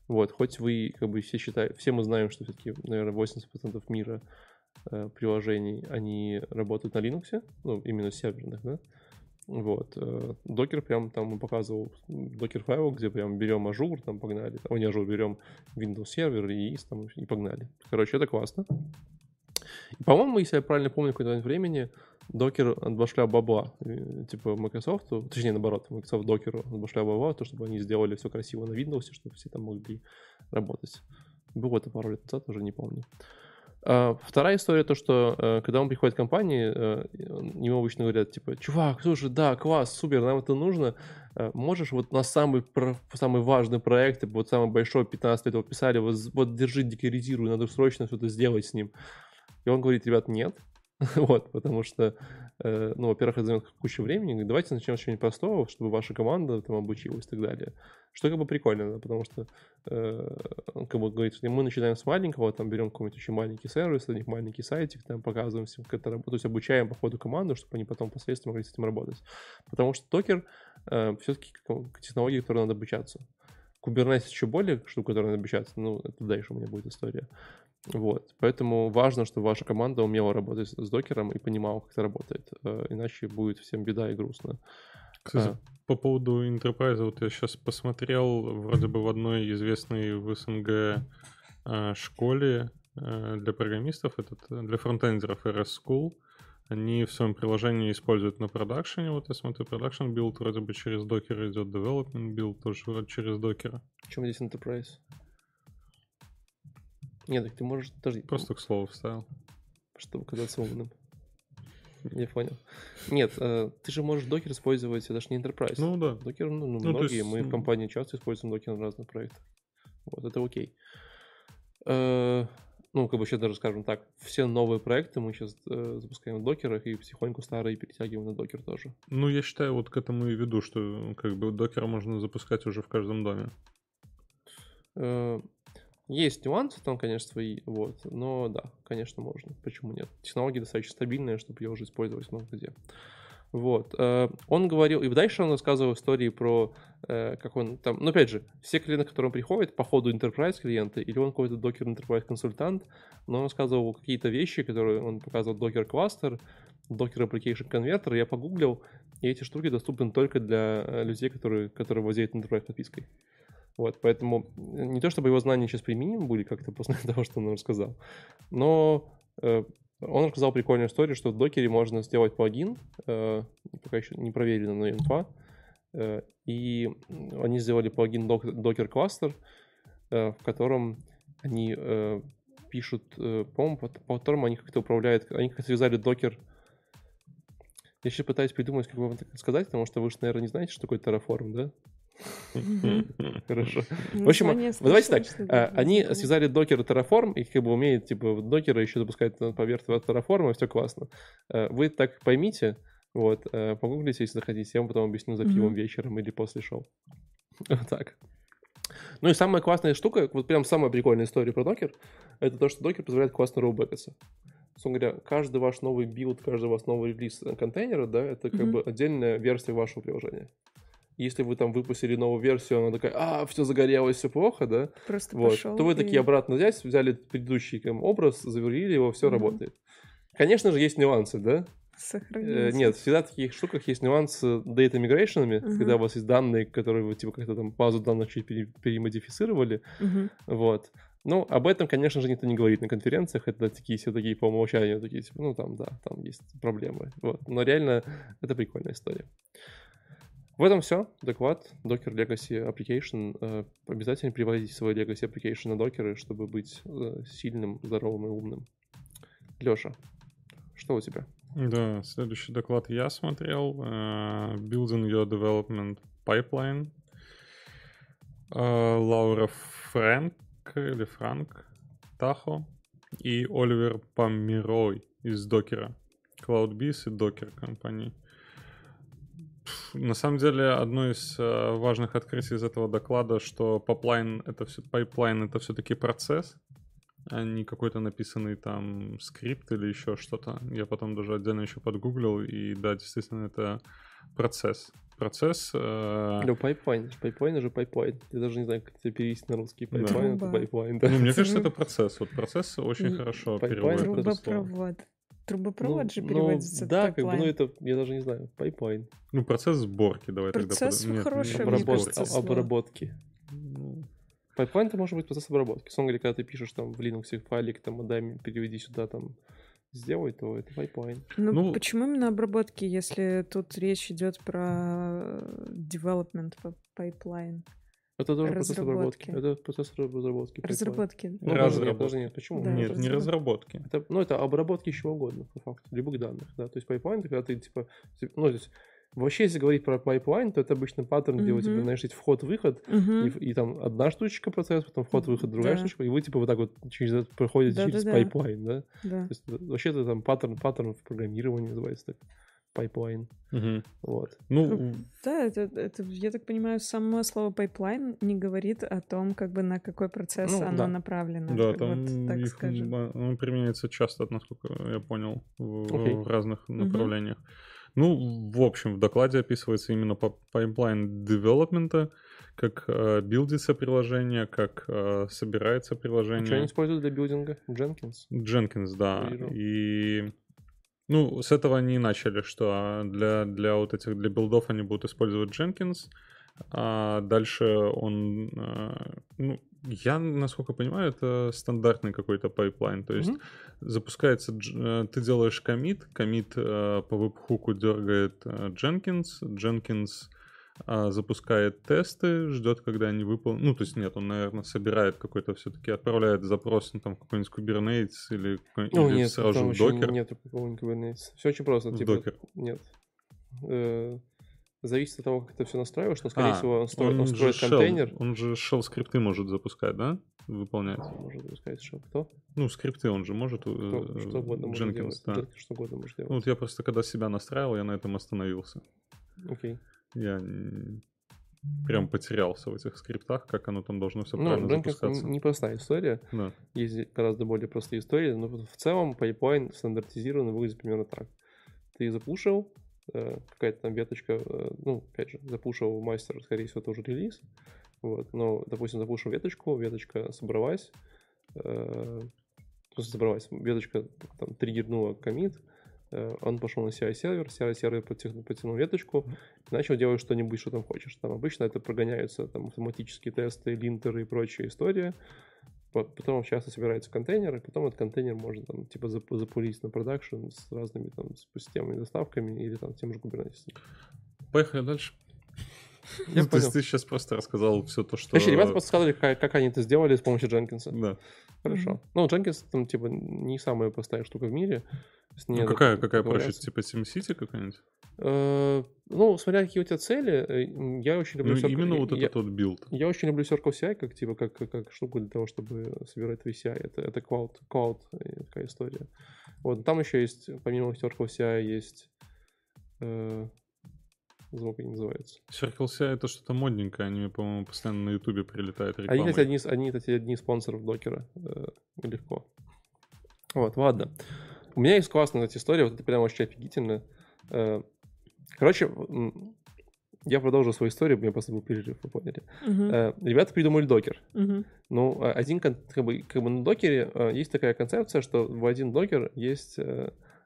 Speaker 1: Вот, хоть вы, как бы, все считаете, все мы знаем, что все-таки, наверное, 80% мира э, приложений, они работают на Linux, ну, именно серверных, да. Вот. э, Docker прям там показывал Dockerfile, где прям берем Azure, там погнали. О, не Azure, берем Windows сервер и EIS там и погнали. Короче, это классно. И, по-моему, если я правильно помню, в какой-то момент времени докер отбашлял бабла, э, типа Microsoft, точнее, наоборот, Microsoft докеру отбашлял бабла, то, чтобы они сделали все красиво на Windows, чтобы все там могли работать. Было это пару лет назад, уже не помню. А, вторая история то, что э, когда он приходит в компании, э, ему обычно говорят, типа, чувак, слушай, да, класс, супер, нам это нужно. Можешь вот на самый, самый важный проект, вот самый большой, 15 лет его писали, вот, вот держи, декоризируй, надо срочно что-то сделать с ним. И он говорит, ребят, нет, вот, потому что, э, ну, во-первых, это займет кучу времени. Давайте начнем с чего-нибудь простого, чтобы ваша команда там обучилась и так далее. Что как бы прикольно, да, потому что, э, как бы говорит, мы начинаем с маленького, там берем какой-нибудь очень маленький сервис, них маленький сайтик, там показываем всем, как это работает, то есть обучаем по ходу команду, чтобы они потом впоследствии могли с этим работать. Потому что токер э, все-таки технология, которой надо обучаться. Kubernetes еще более штука, которой надо обучаться, ну, это дальше у меня будет история. Вот. Поэтому важно, чтобы ваша команда умела работать с докером и понимала, как это работает. Э, иначе будет всем беда и грустно.
Speaker 2: Кстати, а. по поводу Enterprise, вот я сейчас посмотрел, вроде бы в одной известной в СНГ э, школе э, для программистов, этот, для фронтендеров RS School, они в своем приложении используют на продакшене. Вот я смотрю, production build вроде бы через Docker идет, development билд тоже вроде через докера.
Speaker 1: В чем здесь Enterprise? Нет, так ты можешь... Подожди.
Speaker 2: Просто к слову вставил.
Speaker 1: Чтобы казаться умным. Я понял. Нет, э, ты же можешь Docker использовать, это же не Enterprise.
Speaker 2: Ну да.
Speaker 1: Docker, ну, ну, ну многие, есть... мы в компании часто используем Docker на разных проектах. Вот, это окей. Э, ну, как бы сейчас даже скажем так, все новые проекты мы сейчас э, запускаем в докерах и потихоньку старые перетягиваем на докер тоже.
Speaker 2: Ну, я считаю, вот к этому и веду, что как бы докера можно запускать уже в каждом доме.
Speaker 1: Э, есть нюансы там, конечно, свои, вот, но да, конечно, можно. Почему нет? Технология достаточно стабильная, чтобы ее уже использовать много где. Вот. Э, он говорил, и дальше он рассказывал истории про, э, как он там, ну, опять же, все клиенты, к которым приходят, по ходу enterprise клиенты, или он какой-то докер enterprise консультант, но он рассказывал какие-то вещи, которые он показывал докер кластер, докер application converter, я погуглил, и эти штуки доступны только для э, людей, которые, которые владеют enterprise подпиской. Вот, поэтому не то чтобы его знания сейчас применимы были как-то после того, что он рассказал, но э, он рассказал прикольную историю, что в докере можно сделать плагин, э, пока еще не проверено, но инфа, э, и они сделали плагин Docker Cluster, э, в котором они э, пишут, э, по-моему, по, по которому они как-то управляют, они как-то связали докер я сейчас пытаюсь придумать, как вам это сказать, потому что вы же, наверное, не знаете, что такое Terraform, да? Хорошо. В общем, давайте так. А, они связали докер и Terraform, и как бы умеют, типа, докера еще запускать поверх Terraform, и все классно. А, вы так поймите, вот, а, погуглите, если захотите, я вам потом объясню за пивом вечером или после шоу. Вот так. Ну и самая классная штука, вот прям самая прикольная история про Docker, это то, что Docker позволяет классно роллбекаться. Собственно говоря, каждый ваш новый build, каждый ваш новый релиз контейнера, да, это как бы отдельная версия вашего приложения если вы там выпустили новую версию, она такая, а, все загорелось, все плохо, да?
Speaker 3: Просто
Speaker 1: вот.
Speaker 3: пошел
Speaker 1: То вы и... такие обратно взять, взяли предыдущий там, образ, заверлили его, все mm-hmm. работает. Конечно же, есть нюансы, да? Э, нет, всегда в таких штуках есть нюансы с data migration, uh-huh. когда у вас есть данные, которые вы типа как-то там базу данных чуть пере- перемодифицировали. Uh-huh. Вот. Ну, об этом, конечно же, никто не говорит на конференциях. Это такие все такие по умолчанию, такие, типа, ну, там, да, там есть проблемы. Вот. Но реально это прикольная история. В этом все. Доклад Docker Legacy Application. Э, обязательно приводите свой Legacy Application на докеры, чтобы быть э, сильным, здоровым и умным. Леша, что у тебя?
Speaker 2: Да, следующий доклад я смотрел. Uh, Building Your Development Pipeline. Лаура Фрэнк или Франк Тахо и Оливер Помирой из Докера. CloudBees и Docker компании. На самом деле, одно из э, важных открытий из этого доклада, что pipeline это все, pipeline это все-таки процесс, а не какой-то написанный там скрипт или еще что-то. Я потом даже отдельно еще подгуглил, и да, действительно, это процесс. Процесс... Э...
Speaker 1: Да, pipeline. Pipeline же pipeline. Я даже не знаю, как это перевести на русский. Pipeline да. это pipeline.
Speaker 2: Да. Ну, мне кажется, это процесс. Вот процесс очень хорошо переводит
Speaker 3: это слово. Трубопровод ну, же ну, переводится.
Speaker 1: Ну, да, как бы, ну это, я даже не знаю, pipeline.
Speaker 2: Ну, процесс сборки, давай
Speaker 3: процесс
Speaker 2: тогда.
Speaker 3: Процесс хороший,
Speaker 1: обработки. Кажется, обработки. Ну, pipeline это может быть процесс обработки. Сон говорит, когда ты пишешь там в Linux файлик, там, дай переведи сюда, там, сделай, то это pipeline.
Speaker 3: Ну, ну, почему именно обработки, если тут речь идет про development pipeline?
Speaker 1: Это тоже процесс обработки. Это процесс разработки.
Speaker 3: Разработки.
Speaker 1: Ну, разработки. Даже нет, почему?
Speaker 2: Да, нет, не разработки.
Speaker 1: Это, ну, это обработки чего угодно, по факту, любых данных, да. То есть pipeline, когда ты, типа, ну, то есть Вообще, если говорить про pipeline, то это обычно паттерн, где у тебя, знаешь, есть вход-выход, и, и там одна штучка процесс, потом вход-выход, другая да. штучка, и вы типа вот так вот через это проходите да, через да, пайплайн, да? да? То есть вообще это там паттерн, паттерн в программировании называется так pipeline.
Speaker 2: Угу.
Speaker 1: Вот.
Speaker 2: Ну,
Speaker 3: да, это, это, я так понимаю, само слово pipeline не говорит о том, как бы на какой процесс ну, оно
Speaker 2: да.
Speaker 3: направлено.
Speaker 2: Да, там вот, так их, скажем. оно применяется часто, насколько я понял, в, okay. в разных направлениях. Угу. Ну, в общем, в докладе описывается именно pipeline девелопмента, как э, билдится приложение, как э, собирается приложение. А
Speaker 1: что они используют для билдинга? Jenkins?
Speaker 2: Jenkins, да. И ну, с этого они и начали, что а, для, для вот этих, для билдов они будут использовать Jenkins, а дальше он, а, ну, я, насколько понимаю, это стандартный какой-то pipeline. То есть mm-hmm. запускается, э, ты делаешь комит, комит э, по веб-хуку дергает э, Jenkins, Jenkins запускает тесты, ждет, когда они выполнят. Ну, то есть нет, он, наверное, собирает какой-то все-таки, отправляет запрос на там какой-нибудь Kubernetes или,
Speaker 1: ну,
Speaker 2: или
Speaker 1: нет,
Speaker 2: сразу в Docker.
Speaker 1: Нет какого-нибудь Kubernetes. Все очень просто.
Speaker 2: В
Speaker 1: типа,
Speaker 2: Docker.
Speaker 1: Нет зависит от того, как это все настраиваешь, но, скорее
Speaker 2: а,
Speaker 1: всего, он, строит,
Speaker 2: он,
Speaker 1: он строит
Speaker 2: shell,
Speaker 1: контейнер.
Speaker 2: Он же shell скрипты может запускать, да? Выполнять.
Speaker 1: Может запускать shell. Кто?
Speaker 2: Ну, скрипты он же может.
Speaker 1: Кто,
Speaker 2: э,
Speaker 1: что угодно может делать.
Speaker 2: Да.
Speaker 1: Jenkins что угодно может делать.
Speaker 2: Ну, вот я просто когда себя настраивал, я на этом остановился.
Speaker 1: Окей.
Speaker 2: Я прям потерялся в этих скриптах, как оно там должно все ну, правильно
Speaker 1: Jenkins
Speaker 2: запускаться.
Speaker 1: непростая история.
Speaker 2: Да.
Speaker 1: Есть гораздо более простые истории, но в целом pipeline стандартизированно выглядит примерно так. Ты запушил, Э, какая-то там веточка, э, ну, опять же, запушил мастер, скорее всего, тоже релиз, вот, но, допустим, запушил веточку, веточка собралась, э, просто собралась, веточка там триггернула комит, он пошел на CI-сервер, CI-сервер потянул, потянул веточку начал делать что-нибудь, что там хочешь. Там обычно это прогоняются там, автоматические тесты, линтеры и прочая история потом часто собирается контейнер, и потом этот контейнер можно там типа запулить на продакшн с разными там системами, доставками или там тем же Kubernetes.
Speaker 2: Поехали дальше.
Speaker 1: Я
Speaker 2: ну, то есть ты сейчас просто рассказал все то, что...
Speaker 1: Вообще, ребята просто сказали, как, как они это сделали с помощью Jenkins.
Speaker 2: Да.
Speaker 1: Хорошо. Mm-hmm. Ну, Jenkins там, типа, не самая простая штука в мире.
Speaker 2: Ну, какая, какая проще, типа SimCity какая-нибудь?
Speaker 1: Э, ну, смотря какие у тебя цели, э, я очень люблю...
Speaker 2: Ну, Circle... именно вот этот вот build.
Speaker 1: Я очень люблю Circle CI, как, типа, как, как, как штуку для того, чтобы собирать твои CI. Это, это cloud, cloud э, такая история. Вот, там еще есть, помимо Circle CI, есть... Э, звук не называется.
Speaker 2: Circle CI это что-то модненькое, они, по-моему, постоянно на Ютубе прилетают
Speaker 1: рекламой. Они, кстати, одни, они, кстати, одни из спонсоров докера. Э, легко. Вот, ладно. У меня есть классная эта история, вот это прям очень офигительно. Э, короче, я продолжу свою историю, у меня просто был перерыв, вы поняли. Uh-huh. Ребята придумали докер.
Speaker 3: Uh-huh.
Speaker 1: Ну, а один, как бы, как бы на докере э, есть такая концепция, что в один Docker есть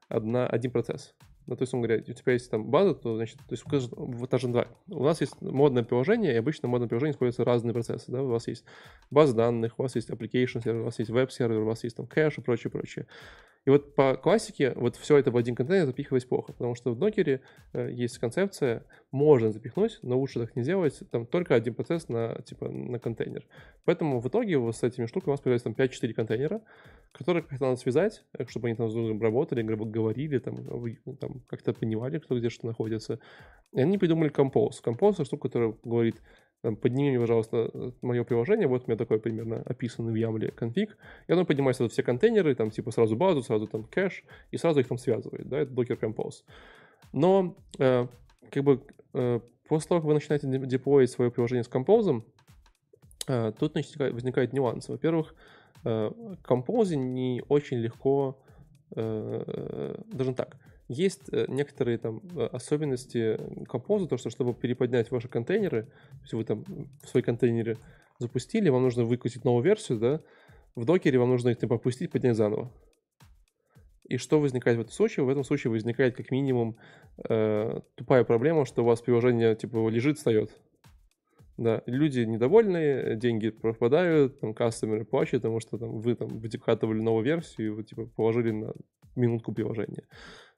Speaker 1: одна, один процесс. Ну, то есть, он говорит, у тебя есть там база, то, значит, то есть, в этаже два. У нас есть модное приложение, и обычно в модном приложении используются разные процессы, да, у вас есть база данных, у вас есть application сервер, у вас есть веб-сервер, у вас есть там кэш и прочее, прочее. И вот по классике вот все это в один контейнер запихивать плохо, потому что в докере э, есть концепция, можно запихнуть, но лучше так не делать, там только один процесс на, типа, на контейнер. Поэтому в итоге вот с этими штуками у вас появляется там 5-4 контейнера, которые как-то надо связать, э, чтобы они там с другом работали, говорили, там, там как-то понимали, кто где что находится. И они придумали Compose. Compose — это штука, которая говорит, подними мне, пожалуйста, мое приложение, вот у меня такой примерно описанный в Ямле конфиг, и оно поднимает сюда все контейнеры, там типа сразу базу, сразу там кэш, и сразу их там связывает, да, это Docker Compose. Но э, как бы э, после того, как вы начинаете деплоить свое приложение с Compose, э, тут возникает, нюанс. Во-первых, э, Compose не очень легко, э, даже так, есть э, некоторые там э, особенности композа, то, что чтобы переподнять ваши контейнеры, есть вы там в свои контейнеры запустили, вам нужно выкрутить новую версию, да, в докере вам нужно их типа, опустить, поднять заново. И что возникает в этом случае? В этом случае возникает как минимум э, тупая проблема, что у вас приложение типа лежит, встает. Да, люди недовольные, деньги пропадают, там кастомеры плачут, потому что там вы там выкатывали новую версию, и вы типа положили на минутку приложения.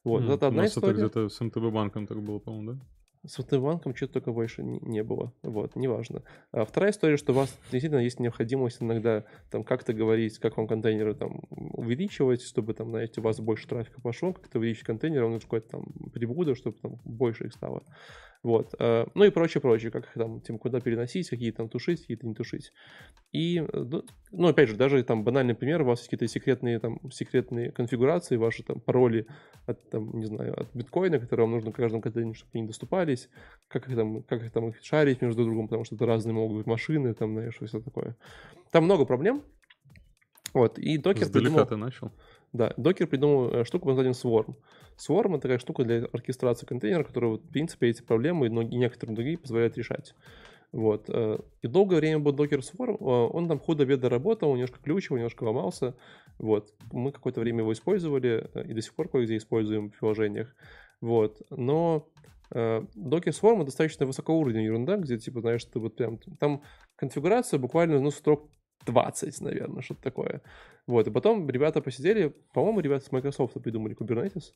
Speaker 1: Вот, mm, это одна
Speaker 2: у
Speaker 1: нас история.
Speaker 2: это где-то с МТБ банком так было, по-моему, да?
Speaker 1: С банком что-то только больше не, не было. Вот, неважно. А вторая история, что у вас действительно есть необходимость иногда там как-то говорить, как вам контейнеры там увеличивать, чтобы там, знаете, у вас больше трафика пошло, как-то увеличить контейнеры, он какой-то там прибуда, чтобы там больше их стало. Вот. Э, ну и прочее, прочее, как там, тем, куда переносить, какие там тушить, какие-то не тушить. И, э, ну, опять же, даже там банальный пример, у вас есть какие-то секретные там, секретные конфигурации, ваши там пароли от, там, не знаю, от биткоина, которые вам нужно в каждом контейнере, чтобы они доступались, как их там, как их там их шарить между другом, потому что это разные могут быть машины, там, знаешь, все такое. Там много проблем. Вот, и докер
Speaker 2: придумал... ты начал.
Speaker 1: Да, докер придумал э, штуку под названием Swarm. Swarm — это такая штука для оркестрации контейнера, которая, в принципе, эти проблемы и некоторые другие позволяет решать. Вот. Э, и долгое время был Docker Swarm, э, он там худо-бедно работал, немножко ключевый, немножко ломался. Вот. Мы какое-то время его использовали и до сих пор кое-где используем в приложениях. Вот. Но Docker Swarm достаточно высокоуровневая ерунда, где, типа, знаешь, ты вот прям... Там конфигурация буквально, ну, строк 20, наверное, что-то такое. Вот, и потом ребята посидели, по-моему, ребята с Microsoft придумали Kubernetes.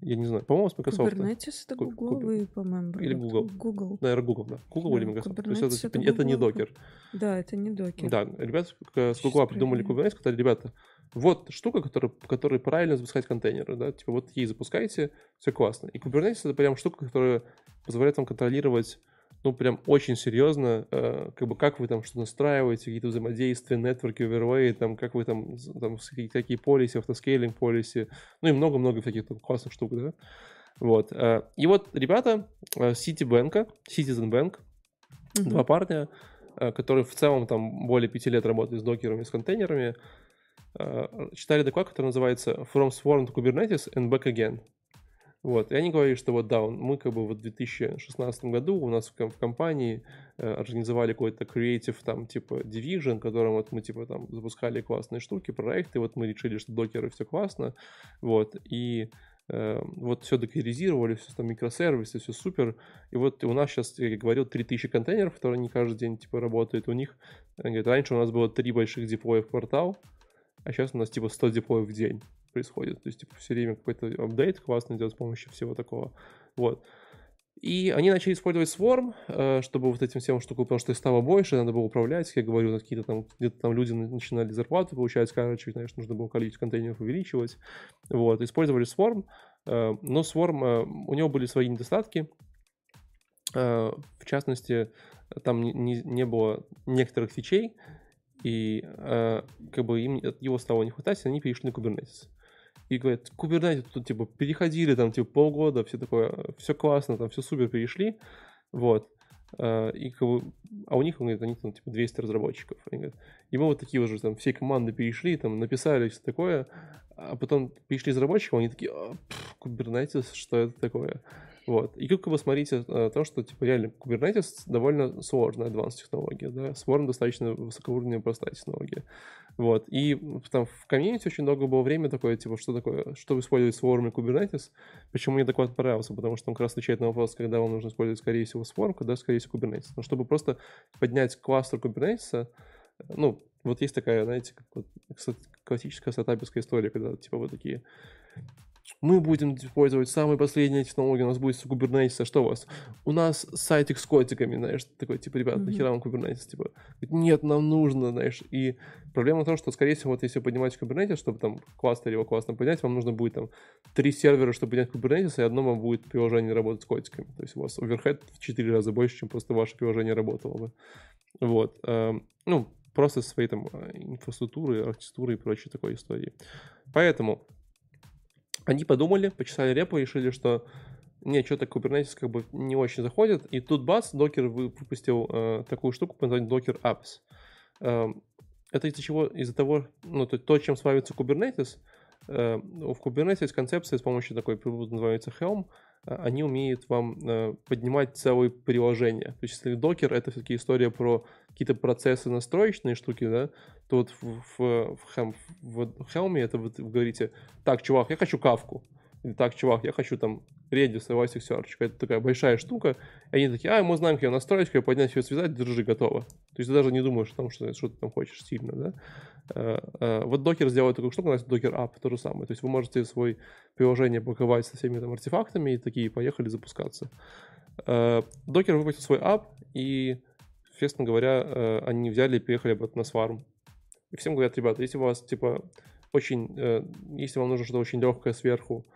Speaker 1: Я не знаю, по-моему, с Microsoft.
Speaker 3: Kubernetes это Google, по-моему.
Speaker 1: Или Google.
Speaker 3: Google.
Speaker 1: Наверное, Google, да. Google да, или Microsoft. Kubernetes То есть это, это, это не докер.
Speaker 3: Да, это не докер.
Speaker 1: Да, ребята с Google придумали Kubernetes, сказали, ребята, вот штука, которая, которой правильно запускать контейнеры, да, типа вот ей запускайте, все классно. И Kubernetes это прям штука, которая позволяет вам контролировать ну, прям очень серьезно, э, как бы как вы там что настраиваете, какие-то взаимодействия, нетворки, овервей, там, как вы там, там какие, какие полиси, автоскейлинг полиси, ну и много-много всяких там классных штук, да. Вот. Э, и вот ребята э, Citibank, Citizen Bank, mm-hmm. два парня, э, которые в целом там более пяти лет работают с докерами, с контейнерами, э, читали доклад, который называется From Swarm to Kubernetes and Back Again. Вот, и они говорили, что вот да, мы как бы в 2016 году у нас в, в компании э, организовали какой-то creative там типа division, которым вот мы типа там запускали классные штуки, проекты, вот мы решили, что докеры все классно, вот, и э, вот все докеризировали, все там микросервисы, все супер, и вот у нас сейчас, я говорил, 3000 контейнеров, которые не каждый день типа работают, у них, говорят, раньше у нас было три больших деплоя в квартал, а сейчас у нас типа 100 деплоев в день происходит. То есть, типа, все время какой-то апдейт классно идет с помощью всего такого. Вот. И они начали использовать Swarm, э, чтобы вот этим всем штуку, потому что их стало больше, надо было управлять, как я говорю, какие-то там, где-то там люди начинали зарплату получать, короче, знаешь, нужно было количество контейнеров увеличивать. Вот, использовали Swarm, э, но Swarm, э, у него были свои недостатки, в частности, там не, не было некоторых фичей, и как бы им его стало не хватать, и они перешли на Kubernetes и говорят, Kubernetes тут типа переходили там типа полгода, все такое, все классно, там все супер перешли, вот. Uh, и, как бы, а у них, он говорит, они там типа 200 разработчиков. Они говорят, и мы вот такие уже там все команды перешли, там написали все такое, а потом перешли разработчиков, они такие, а, Kubernetes, что это такое? Вот. И как вы смотрите э, то, что, типа, реально, Kubernetes довольно сложная advanced технология, да, Swarm достаточно высокоуровневая простая технология. Вот. И там в комьюнити очень много было время такое, типа, что такое, что использовать Swarm и Kubernetes. Почему мне доклад понравился? Потому что он как раз отвечает на вопрос, когда вам нужно использовать, скорее всего, Swarm, когда, скорее всего, Kubernetes. Но чтобы просто поднять кластер Kubernetes, ну, вот есть такая, знаете, как вот классическая стартаперская история, когда, типа, вы такие, мы будем использовать самые последние технологии, у нас будет Kubernetes, а что у вас? У нас сайтик с котиками, знаешь, такой, типа, ребят, mm-hmm. нахера вам Kubernetes, типа, нет, нам нужно, знаешь, и проблема в том, что, скорее всего, вот если поднимать Kubernetes, чтобы там кластер его классно поднять, вам нужно будет там три сервера, чтобы поднять Kubernetes, и одно вам будет приложение работать с котиками, то есть у вас оверхед в четыре раза больше, чем просто ваше приложение работало бы, вот, эм, ну, просто своей там инфраструктурой, архитектурой и прочей такой истории. Поэтому они подумали, почесали репу и решили, что не, что-то Kubernetes как бы не очень заходит. И тут бац, докер выпустил э, такую штуку под названием Docker Apps. Э, это из-за чего? Из-за того, ну, то, то чем славится Kubernetes, э, в Kubernetes есть концепция с помощью такой приблуды, называется Helm, э, они умеют вам э, поднимать целые приложения. То есть, если докер — это все-таки история про какие-то процессы настроечные штуки, да, то вот в, в, в, Helm, в Helm это вы говорите, так, чувак, я хочу кавку. Или так, чувак, я хочу там Redis, Elasticsearch. Это такая большая штука. И они такие, а, мы знаем, как ее настроить, как ее поднять, ее связать, держи, готово. То есть ты даже не думаешь о том, что, что ты там хочешь сильно, да. Uh, uh, вот докер сделал такую штуку, называется докер app, то же самое. То есть вы можете свое приложение паковать со всеми там артефактами и такие, поехали запускаться. Э, Докер выпустил свой ап, и, честно говоря, э, они взяли и приехали об этом на сварм. И всем говорят, ребята, если у вас, типа, очень, э, если вам нужно что-то очень легкое сверху,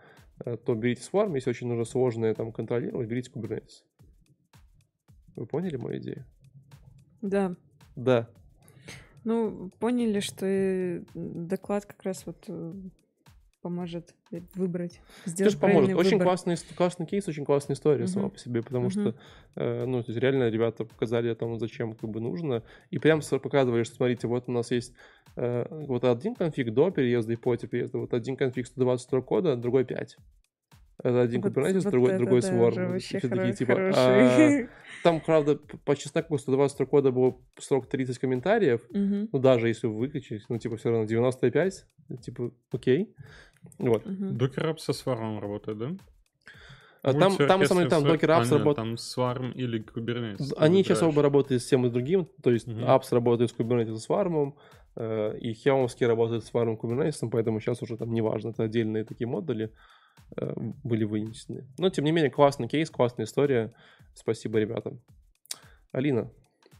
Speaker 1: то берите Swarm, если очень нужно сложное там контролировать, берите Kubernetes. Вы поняли мою идею?
Speaker 3: Да.
Speaker 1: Да.
Speaker 3: Ну, поняли, что доклад как раз вот поможет выбрать, сделать
Speaker 1: Тоже поможет. Очень выбор. классный, классный кейс, очень классная история uh-huh. сама по себе, потому uh-huh. что, э, ну, то есть реально ребята показали тому, зачем как бы нужно, и прям показывали, что, смотрите, вот у нас есть э, вот один конфиг до переезда и после переезда, вот один конфиг 120 строк кода, другой 5. Это один вот, Kubernetes, вот другой, это, другой да, Swarm. Все такие, типа, а, там, правда, по чесноку 120 строк кода было срок 30 комментариев. Угу. Ну, даже если вы выключить, ну, типа, все равно 95, типа, окей. Вот.
Speaker 2: Docker Apps со Swarm работает, да?
Speaker 1: А там, там, на самом деле, там Docker Apps работает...
Speaker 2: Там Swarm или Kubernetes.
Speaker 1: Они сейчас оба работают с тем и с другим, то есть uh Apps работает с Kubernetes и Swarm, э, и Хелмовский работает с Swarm и Kubernetes, поэтому сейчас уже там неважно, это отдельные такие модули э, были вынесены. Но, тем не менее, классный кейс, классная история. Спасибо ребятам. Алина,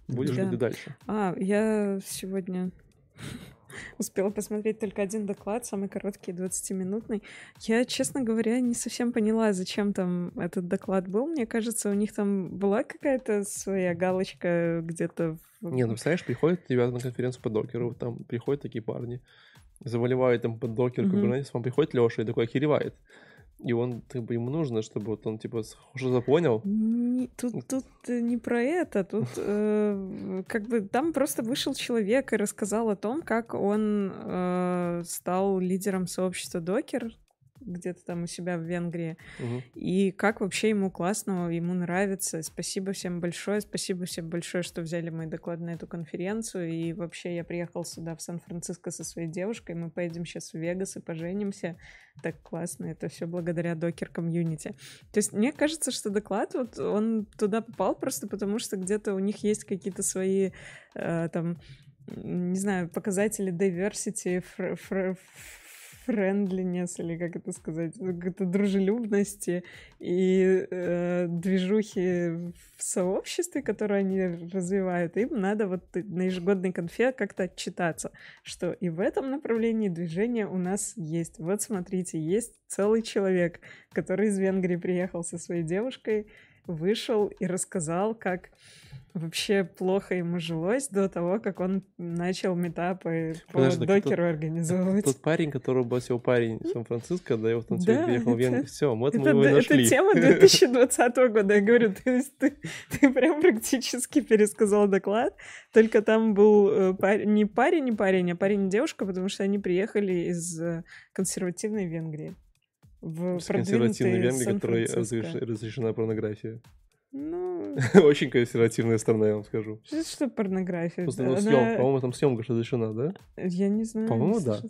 Speaker 1: будешь да. ли ты дальше?
Speaker 3: А, я сегодня Успела посмотреть только один доклад, самый короткий, 20-минутный. Я, честно говоря, не совсем поняла, зачем там этот доклад был. Мне кажется, у них там была какая-то своя галочка где-то.
Speaker 1: В... Не, ну, представляешь, приходят ребята на конференцию по докеру, там приходят такие парни, заваливают там под докер, mm-hmm. вам приходит Леша и такой охеревает и он, как бы, ему нужно, чтобы вот он, типа, запонял.
Speaker 3: Не, тут, тут э, не про это, тут э, как бы там просто вышел человек и рассказал о том, как он э, стал лидером сообщества Докер, где-то там у себя в Венгрии. Угу. И как вообще ему классно, ему нравится. Спасибо всем большое. Спасибо всем большое, что взяли мой доклад на эту конференцию. И вообще я приехал сюда, в Сан-Франциско, со своей девушкой. Мы поедем сейчас в Вегас и поженимся. Так классно. Это все благодаря Docker community. То есть мне кажется, что доклад, вот он туда попал просто потому, что где-то у них есть какие-то свои э, там не знаю, показатели diversity, фр- фр- friendliness, или как это сказать, какой-то дружелюбности и э, движухи в сообществе, которые они развивают, им надо вот на ежегодной конфе как-то отчитаться, что и в этом направлении движение у нас есть. Вот смотрите, есть целый человек, который из Венгрии приехал со своей девушкой, вышел и рассказал, как вообще плохо ему жилось до того, как он начал метапы по Подожди, докеру тот, организовывать.
Speaker 1: Тот парень, который бросил парень в Сан-Франциско, да, и вот он да, это, в Венгрию. Все, вот
Speaker 3: это,
Speaker 1: мы его и нашли.
Speaker 3: Это тема 2020 года. Я говорю, ты, ты, ты прям практически пересказал доклад, только там был э, парень, не парень, не парень, а парень и девушка, потому что они приехали из э, консервативной Венгрии.
Speaker 1: В консервативной Венгрии, которой разрешена порнография.
Speaker 3: Ну...
Speaker 1: Очень консервативная страна, я вам скажу.
Speaker 3: Что, что порнография?
Speaker 1: Просто съем, она... По-моему, там съемка разрешена, да?
Speaker 3: Я не знаю.
Speaker 1: По-моему, да.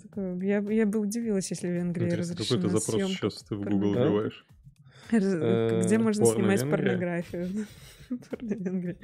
Speaker 3: Я, я бы удивилась, если в Венгрии Это разрешена
Speaker 2: Какой-то запрос сейчас ты в Google вбиваешь.
Speaker 3: Где можно снимать порнографию? Порно Э,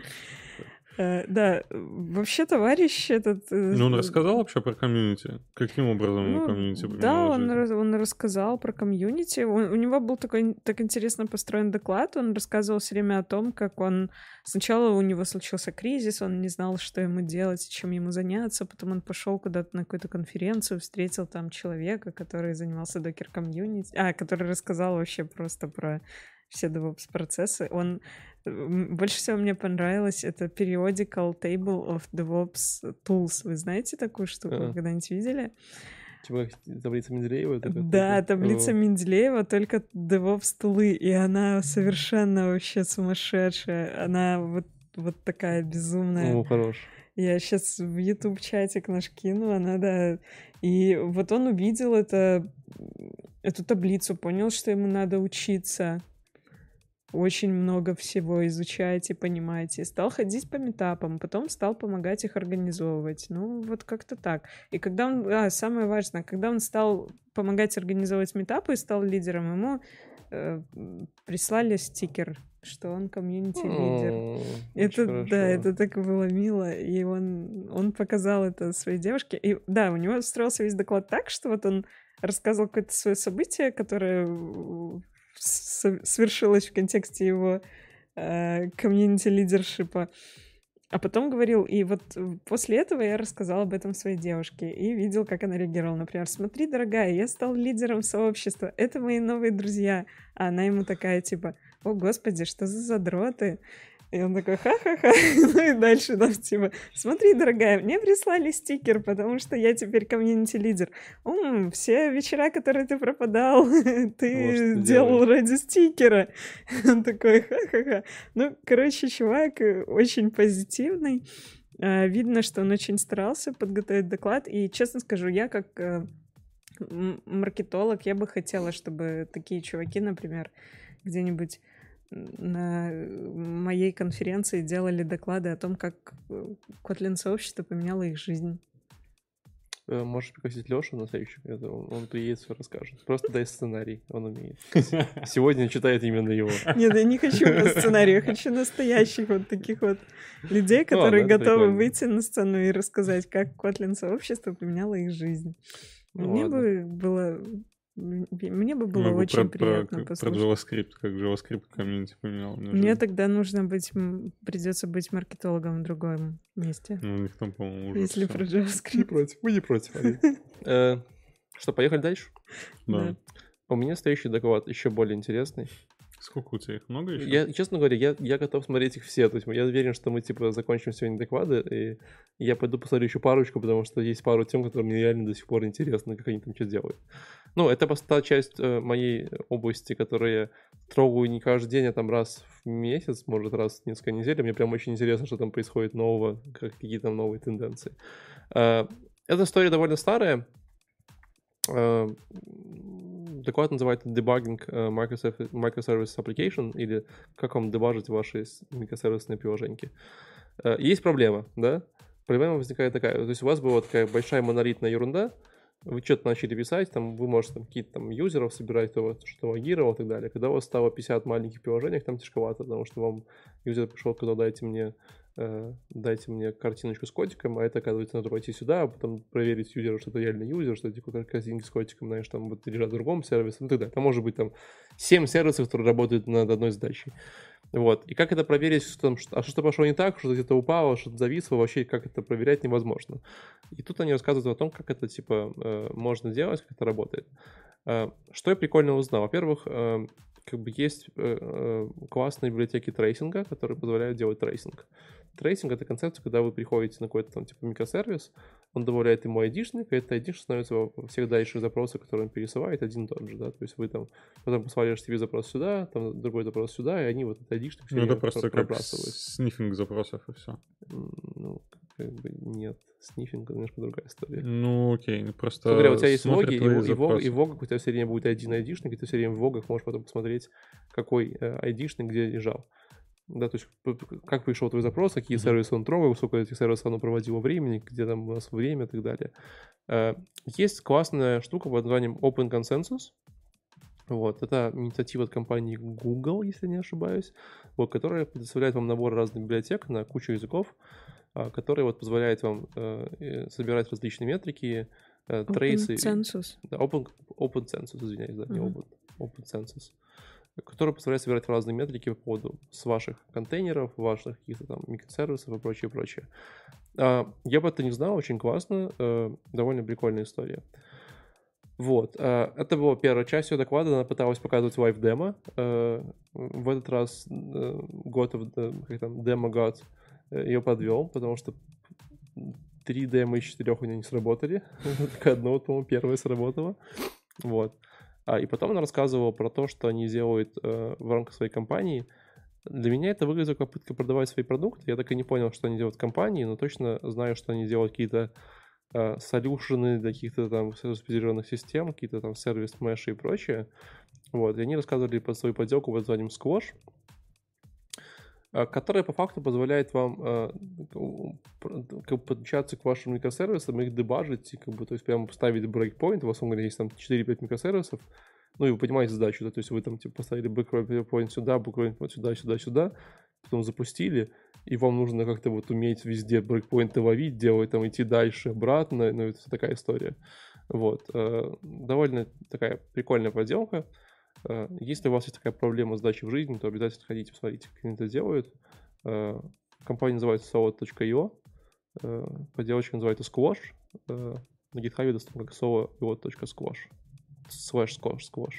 Speaker 3: да, вообще товарищ этот...
Speaker 2: Э, ну, он рассказал вообще про комьюнити? Каким образом ну, комьюнити
Speaker 3: Да, он, он рассказал про комьюнити. У него был такой так интересно построен доклад. Он рассказывал все время о том, как он... Сначала у него случился кризис, он не знал, что ему делать, чем ему заняться. Потом он пошел куда-то на какую-то конференцию, встретил там человека, который занимался Docker community, а, который рассказал вообще просто про все DevOps-процессы. Он больше всего мне понравилось это Periodical Table of DevOps Tools. Вы знаете такую штуку? А. Когда-нибудь видели?
Speaker 1: Типа таблица Менделеева?
Speaker 3: Да, таблица О. Менделеева, только DevOps тулы, и она совершенно вообще сумасшедшая. Она вот, вот такая безумная.
Speaker 1: О, хорош.
Speaker 3: Я сейчас в YouTube чатик наш кину, она, да. И вот он увидел это, эту таблицу, понял, что ему надо учиться очень много всего изучаете, понимаете. Стал ходить по метапам, потом стал помогать их организовывать. Ну, вот как-то так. И когда он... А, самое важное, когда он стал помогать организовывать метапы и стал лидером, ему э, прислали стикер, что он комьюнити-лидер. Это, хорошо. да, это так было мило. И он, он показал это своей девушке. И да, у него строился весь доклад так, что вот он рассказывал какое-то свое событие, которое свершилось в контексте его э, комьюнити-лидершипа. А потом говорил, и вот после этого я рассказал об этом своей девушке и видел, как она реагировала. Например, смотри, дорогая, я стал лидером сообщества, это мои новые друзья. А она ему такая, типа, о, господи, что за задроты? И он такой, ха-ха-ха. Ну и дальше там типа, смотри, дорогая, мне прислали стикер, потому что я теперь комьюнити-лидер. Ум, все вечера, которые ты пропадал, ты вот делал делаешь. ради стикера. Он такой, ха-ха-ха. Ну, короче, чувак очень позитивный. А, видно, что он очень старался подготовить доклад. И, честно скажу, я как э, маркетолог, я бы хотела, чтобы такие чуваки, например, где-нибудь на моей конференции делали доклады о том, как э, Kotlin сообщество поменяло их жизнь.
Speaker 1: Э, можешь пригласить Лешу на следующий, он, он приедет, все расскажет. Просто дай сценарий, он умеет. Сегодня читает именно его.
Speaker 3: Нет, я не хочу сценарий, я хочу настоящих вот таких вот людей, которые готовы выйти на сцену и рассказать, как Kotlin сообщество поменяло их жизнь. Мне бы было мне бы было Могу очень про, приятно
Speaker 2: про, послушать. Про JavaScript, как JavaScript комьюнити поменял.
Speaker 3: Мне тогда нужно быть, придется быть маркетологом в другом месте.
Speaker 2: Ну, у них там, по-моему, уже
Speaker 3: Если
Speaker 2: все.
Speaker 3: про JavaScript. Не
Speaker 1: против, мы не против. Э, что, поехали дальше?
Speaker 2: Да.
Speaker 1: У меня следующий доклад еще более интересный.
Speaker 2: Сколько у тебя их? Много еще?
Speaker 1: Я, честно говоря, я, я готов смотреть их все. То есть я уверен, что мы, типа, закончим сегодня доклады, и я пойду посмотрю еще парочку, потому что есть пару тем, которые мне реально до сих пор интересны, как они там что делают. Ну, это просто та часть э, моей области, которую я трогаю не каждый день, а там раз в месяц, может, раз в несколько недель. Мне прям очень интересно, что там происходит нового, как, какие там новые тенденции. Э, эта история довольно старая. Э, доклад называется Debugging э, Microservice, Microservice Application, или как вам дебажить ваши микросервисные приложеньки. Э, есть проблема, да? Проблема возникает такая, то есть у вас была такая большая монолитная ерунда, вы что-то начали писать, там вы можете там какие-то там юзеров собирать, кто что логировал и так далее. Когда у вас стало 50 маленьких приложений, там тяжковато, потому что вам юзер пришел, когда дайте мне дайте мне картиночку с котиком, а это, оказывается, надо пойти сюда, а потом проверить юзера, что это реально юзер, что эти картинки с котиком, знаешь, там вот лежат в другом сервисе, ну далее. Там может быть там 7 сервисов, которые работают над одной задачей. Вот. И как это проверить, что а что-то пошло не так, что-то где-то упало, что-то зависло, вообще как это проверять невозможно. И тут они рассказывают о том, как это, типа, э, можно делать, как это работает. Э, что я прикольно узнал? Во-первых, э, как бы есть классные библиотеки tracing а, которые позволяют делать tracing. Tracing — это концепция, когда вы приходите на какой-то там типа микросервис, он добавляет ему айдишник, и этот айдишник становится во всех дальших запросах, которые он пересылает, один и тот же, да, то есть вы там потом послали HTTP запрос сюда, там другой запрос сюда, и они вот этот айдишник
Speaker 2: Ну, это просто как sniffing запросов и все.
Speaker 1: Ну, как бы нет. Sniffing немножко другая история.
Speaker 2: Ну, окей, ну, просто
Speaker 1: Говоря, у тебя есть логи, и, и, вог, и в у тебя все время будет один айдишник, и ты все время в вогах можешь потом посмотреть, какой э, айдишник где лежал. Да, то есть как пришел твой запрос, какие mm-hmm. сервисы он трогал, сколько этих сервисов оно проводило времени, где там у нас время и так далее. Э, есть классная штука под названием Open Consensus. Вот, это инициатива от компании Google, если не ошибаюсь, вот, которая предоставляет вам набор разных библиотек на кучу языков, а, которые вот позволяет вам э, собирать различные метрики, э, трейсы.
Speaker 3: Open Census.
Speaker 1: Да, open, open Census, извиняюсь, да, mm-hmm. не Open, Open Census который позволяет собирать разные метрики по поводу с ваших контейнеров, ваших каких-то там микросервисов и прочее, прочее. А, я бы это не знал, очень классно, э, довольно прикольная история. Вот, э, это была первая часть ее доклада, она пыталась показывать live demo. Э, в этот раз god как там, demo god ее подвел, потому что три демо из четырех у нее не сработали. Только одно, по-моему, первое сработало. Вот. А, и потом она рассказывала про то, что они делают э, в рамках своей компании. Для меня это выглядело как попытка продавать свои продукты. Я так и не понял, что они делают в компании, но точно знаю, что они делают какие-то э, солюшены для каких-то там специализированных систем, какие-то там сервис меши и прочее. Вот, и они рассказывали про свою поделку под названием Squash, э, которая по факту позволяет вам как подключаться к вашим микросервисам, их дебажить, как бы, то есть прямо ставить брейкпоинт, у вас, он есть там 4-5 микросервисов, ну и вы понимаете задачу, да, то есть вы там типа поставили брейкпоинт сюда, брейкпоинт вот сюда, сюда, сюда, потом запустили, и вам нужно как-то вот уметь везде брейкпоинты ловить, делать там, идти дальше, обратно, ну это такая история. Вот. Э, довольно такая прикольная поделка. Э, если у вас есть такая проблема с дачей в жизни, то обязательно ходите, посмотрите, как они это делают. Э, компания называется solo.io, э, поделочка называется Squash. На GitHub доступно как solo.squash. Slash squash, squash.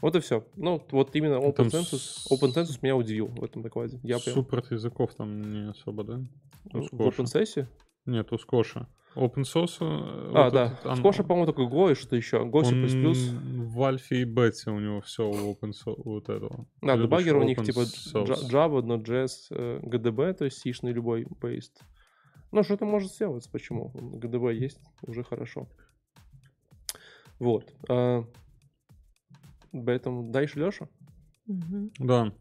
Speaker 1: Вот и все. Ну, вот именно Open Census, Open Census меня удивил в этом докладе.
Speaker 2: Я прям... Языков там не особо, да?
Speaker 1: У в Open Session?
Speaker 2: Нет, у Скоша. Open source.
Speaker 1: Э, а, вот да. Этот, он, Скоша, по-моему, только Go и что-то еще. Go, C++.
Speaker 2: В альфе и бете у него все open source вот этого.
Speaker 1: Да, дебаггер у них типа source. Java, Node.js, GDB, то есть C-шный любой based. Ну, что-то может сделать, почему? GDB есть, уже хорошо. Вот. А, поэтому дальше Леша?
Speaker 2: Угу. Да.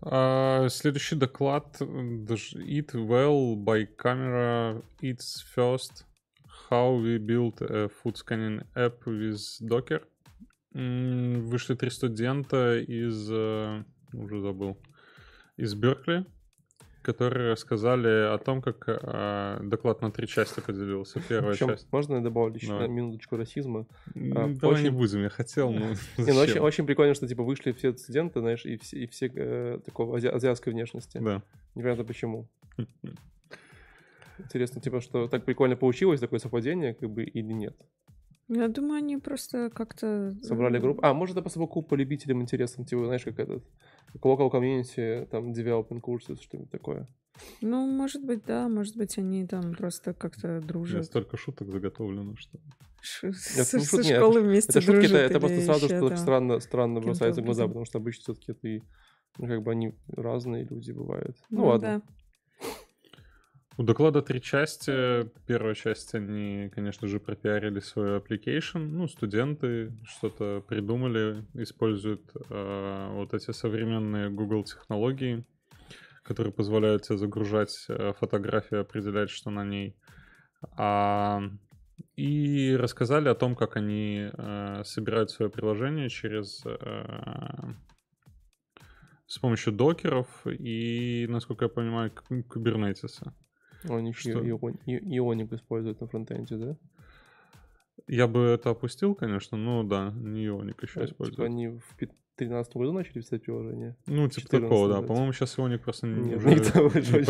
Speaker 2: Uh, следующий доклад Eat Well by Camera Eats First How we build a food scanning app with Docker. Mm, вышли три студента из... Uh, уже забыл. Из Беркли которые рассказали о том, как э, доклад на три части поделился. Первая Причем, часть.
Speaker 1: Можно я добавлю еще Давай. минуточку расизма?
Speaker 2: А, Давай очень... не будем, я хотел, но
Speaker 1: не, ну, очень, очень прикольно, что типа вышли все студенты, знаешь, и все, и все э, такого ази... азиатской внешности.
Speaker 2: Да.
Speaker 1: Непонятно почему. Интересно, типа, что так прикольно получилось, такое совпадение, как бы, или нет?
Speaker 3: Я думаю, они просто как-то...
Speaker 1: Собрали группу. А, может, это просто был клуб по любителям интересам, типа, знаешь, как этот, local community, там, developing курсы, что-нибудь такое.
Speaker 3: Ну, может быть, да, может быть, они там просто как-то дружат.
Speaker 2: столько шуток заготовлено, что...
Speaker 3: Ш- это, со шут... школы вместе это шутки,
Speaker 1: это, это просто сразу что странно, странно бросается в глаза, потому что обычно все-таки это ну, как бы они разные люди бывают. Ну, ну ладно. Да.
Speaker 2: У доклада три части. Первая часть, они, конечно же, пропиарили свой application. Ну, студенты что-то придумали, используют э, вот эти современные Google технологии, которые позволяют тебе загружать э, фотографию, определять, что на ней. А, и рассказали о том, как они э, собирают свое приложение через э, с помощью докеров и, насколько я понимаю, кубернетиса.
Speaker 1: Они что? ионик используют на фронтенде, да?
Speaker 2: Я бы это опустил, конечно, но да, не ионик еще а, используют. Типа
Speaker 1: они в 2013 году начали писать приложение?
Speaker 2: Ну, типа 14, такого, да. По-моему, сейчас ионик просто
Speaker 1: Нет, уже никто,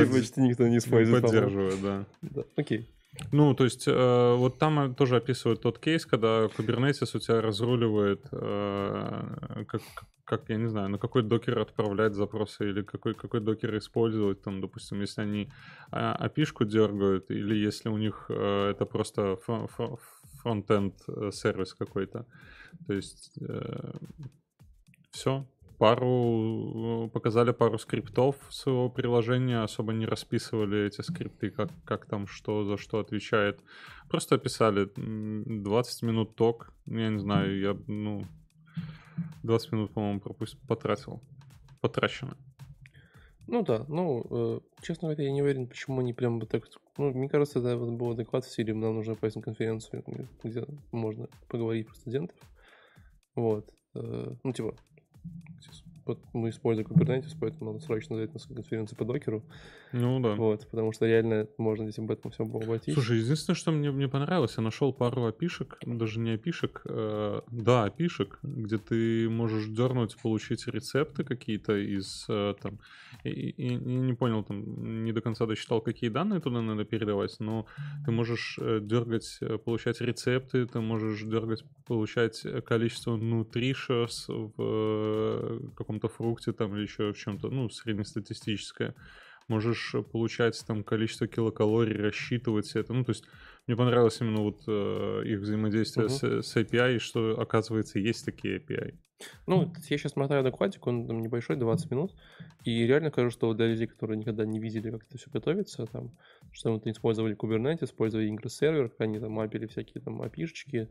Speaker 1: не почти никто не использует.
Speaker 2: Не поддерживает, да.
Speaker 1: да. Окей.
Speaker 2: Ну, то есть, э, вот там тоже описывают тот кейс, когда Kubernetes у тебя разруливает, э, как, как, я не знаю, на какой докер отправлять запросы или какой, какой докер использовать, там, допустим, если они api дергают или если у них э, это просто фронтенд э, сервис какой-то. То есть, э, все, пару, показали пару скриптов своего приложения, особо не расписывали эти скрипты, как, как там что за что отвечает. Просто описали 20 минут ток, я не знаю, я, ну, 20 минут, по-моему, пропустил, потратил. Потрачено.
Speaker 1: Ну да, ну, э, честно говоря, я не уверен, почему они прям вот так... Ну, мне кажется, это был адекват в стиле, нам нужно поесть на конференцию, где можно поговорить про студентов. Вот. Э, ну, типа, Excuse me. Вот мы используем Kubernetes, поэтому надо срочно взять на конференцию по докеру.
Speaker 2: Ну да.
Speaker 1: Вот, потому что реально можно здесь об этом всем обойтись.
Speaker 2: Слушай, единственное, что мне, мне понравилось, я нашел пару опишек, даже не опишек, э, да, опишек, где ты можешь дернуть, получить рецепты какие-то из э, там, и, и, и не понял, там, не до конца досчитал, какие данные туда надо передавать, но ты можешь э, дергать, э, получать рецепты, ты можешь дергать, получать количество nutritious в э, каком-то фрукте там или еще в чем-то, ну, среднестатистическое можешь э, получать там количество килокалорий, рассчитывать это. Ну, то есть мне понравилось именно вот э, их взаимодействие uh-huh. с, с API, что, оказывается, есть такие API.
Speaker 1: Ну, я сейчас мотаю докладик, он там небольшой, 20 минут, и реально кажется, что для людей, которые никогда не видели, как это все готовится, там, что мы использовали Kubernetes, использовали Ingress сервер, как они там мапили всякие там API-шечки.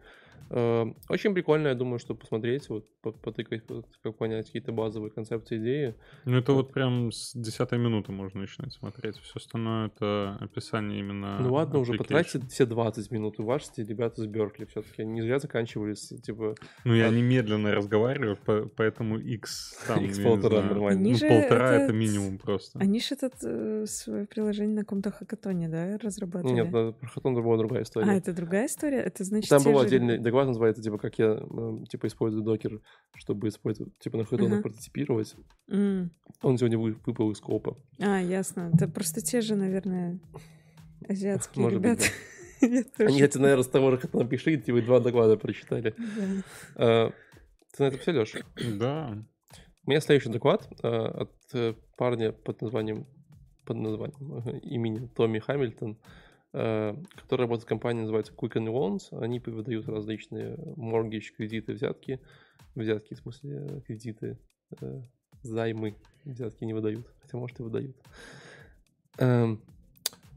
Speaker 1: Э, очень прикольно, я думаю, что посмотреть, вот, потыкать, как понять какие-то базовые концепции, идеи.
Speaker 2: Ну, это вот прям с 10 минуты можно начинать смотреть. Все остальное это описание именно
Speaker 1: Ну ладно, уже потратьте все 20 минут. Уважьте ребята с Беркли все-таки. Не зря заканчивали с, типа...
Speaker 2: Ну, я а... медленно сценарию, поэтому X там,
Speaker 1: X полтора нормально.
Speaker 2: Ну, полтора это минимум просто.
Speaker 3: Они же это э, свое приложение на каком-то хакатоне, да, разрабатывали?
Speaker 1: Нет, про хакатон была другая история.
Speaker 3: А, это другая история? Это значит...
Speaker 1: Там был отдельный доклад, называется, типа, как я, типа, использую докер, чтобы использовать, типа, на хакатонах прототипировать. Он сегодня выпал из скопа.
Speaker 3: А, ясно. Это просто те же, наверное, азиатские ребята.
Speaker 1: Они, кстати, наверное, с того же хакатона пришли, типа, два доклада прочитали. А, ты на это все, Леша?
Speaker 2: Да.
Speaker 1: У меня следующий доклад э, от э, парня под названием, под названием э, именем Томми Хамильтон, э, который работает в компании, называется Quicken Loans. Они выдают различные mortgage, кредиты, взятки. Взятки, в смысле, кредиты, э, займы. Взятки не выдают, хотя, может, и выдают. Эм,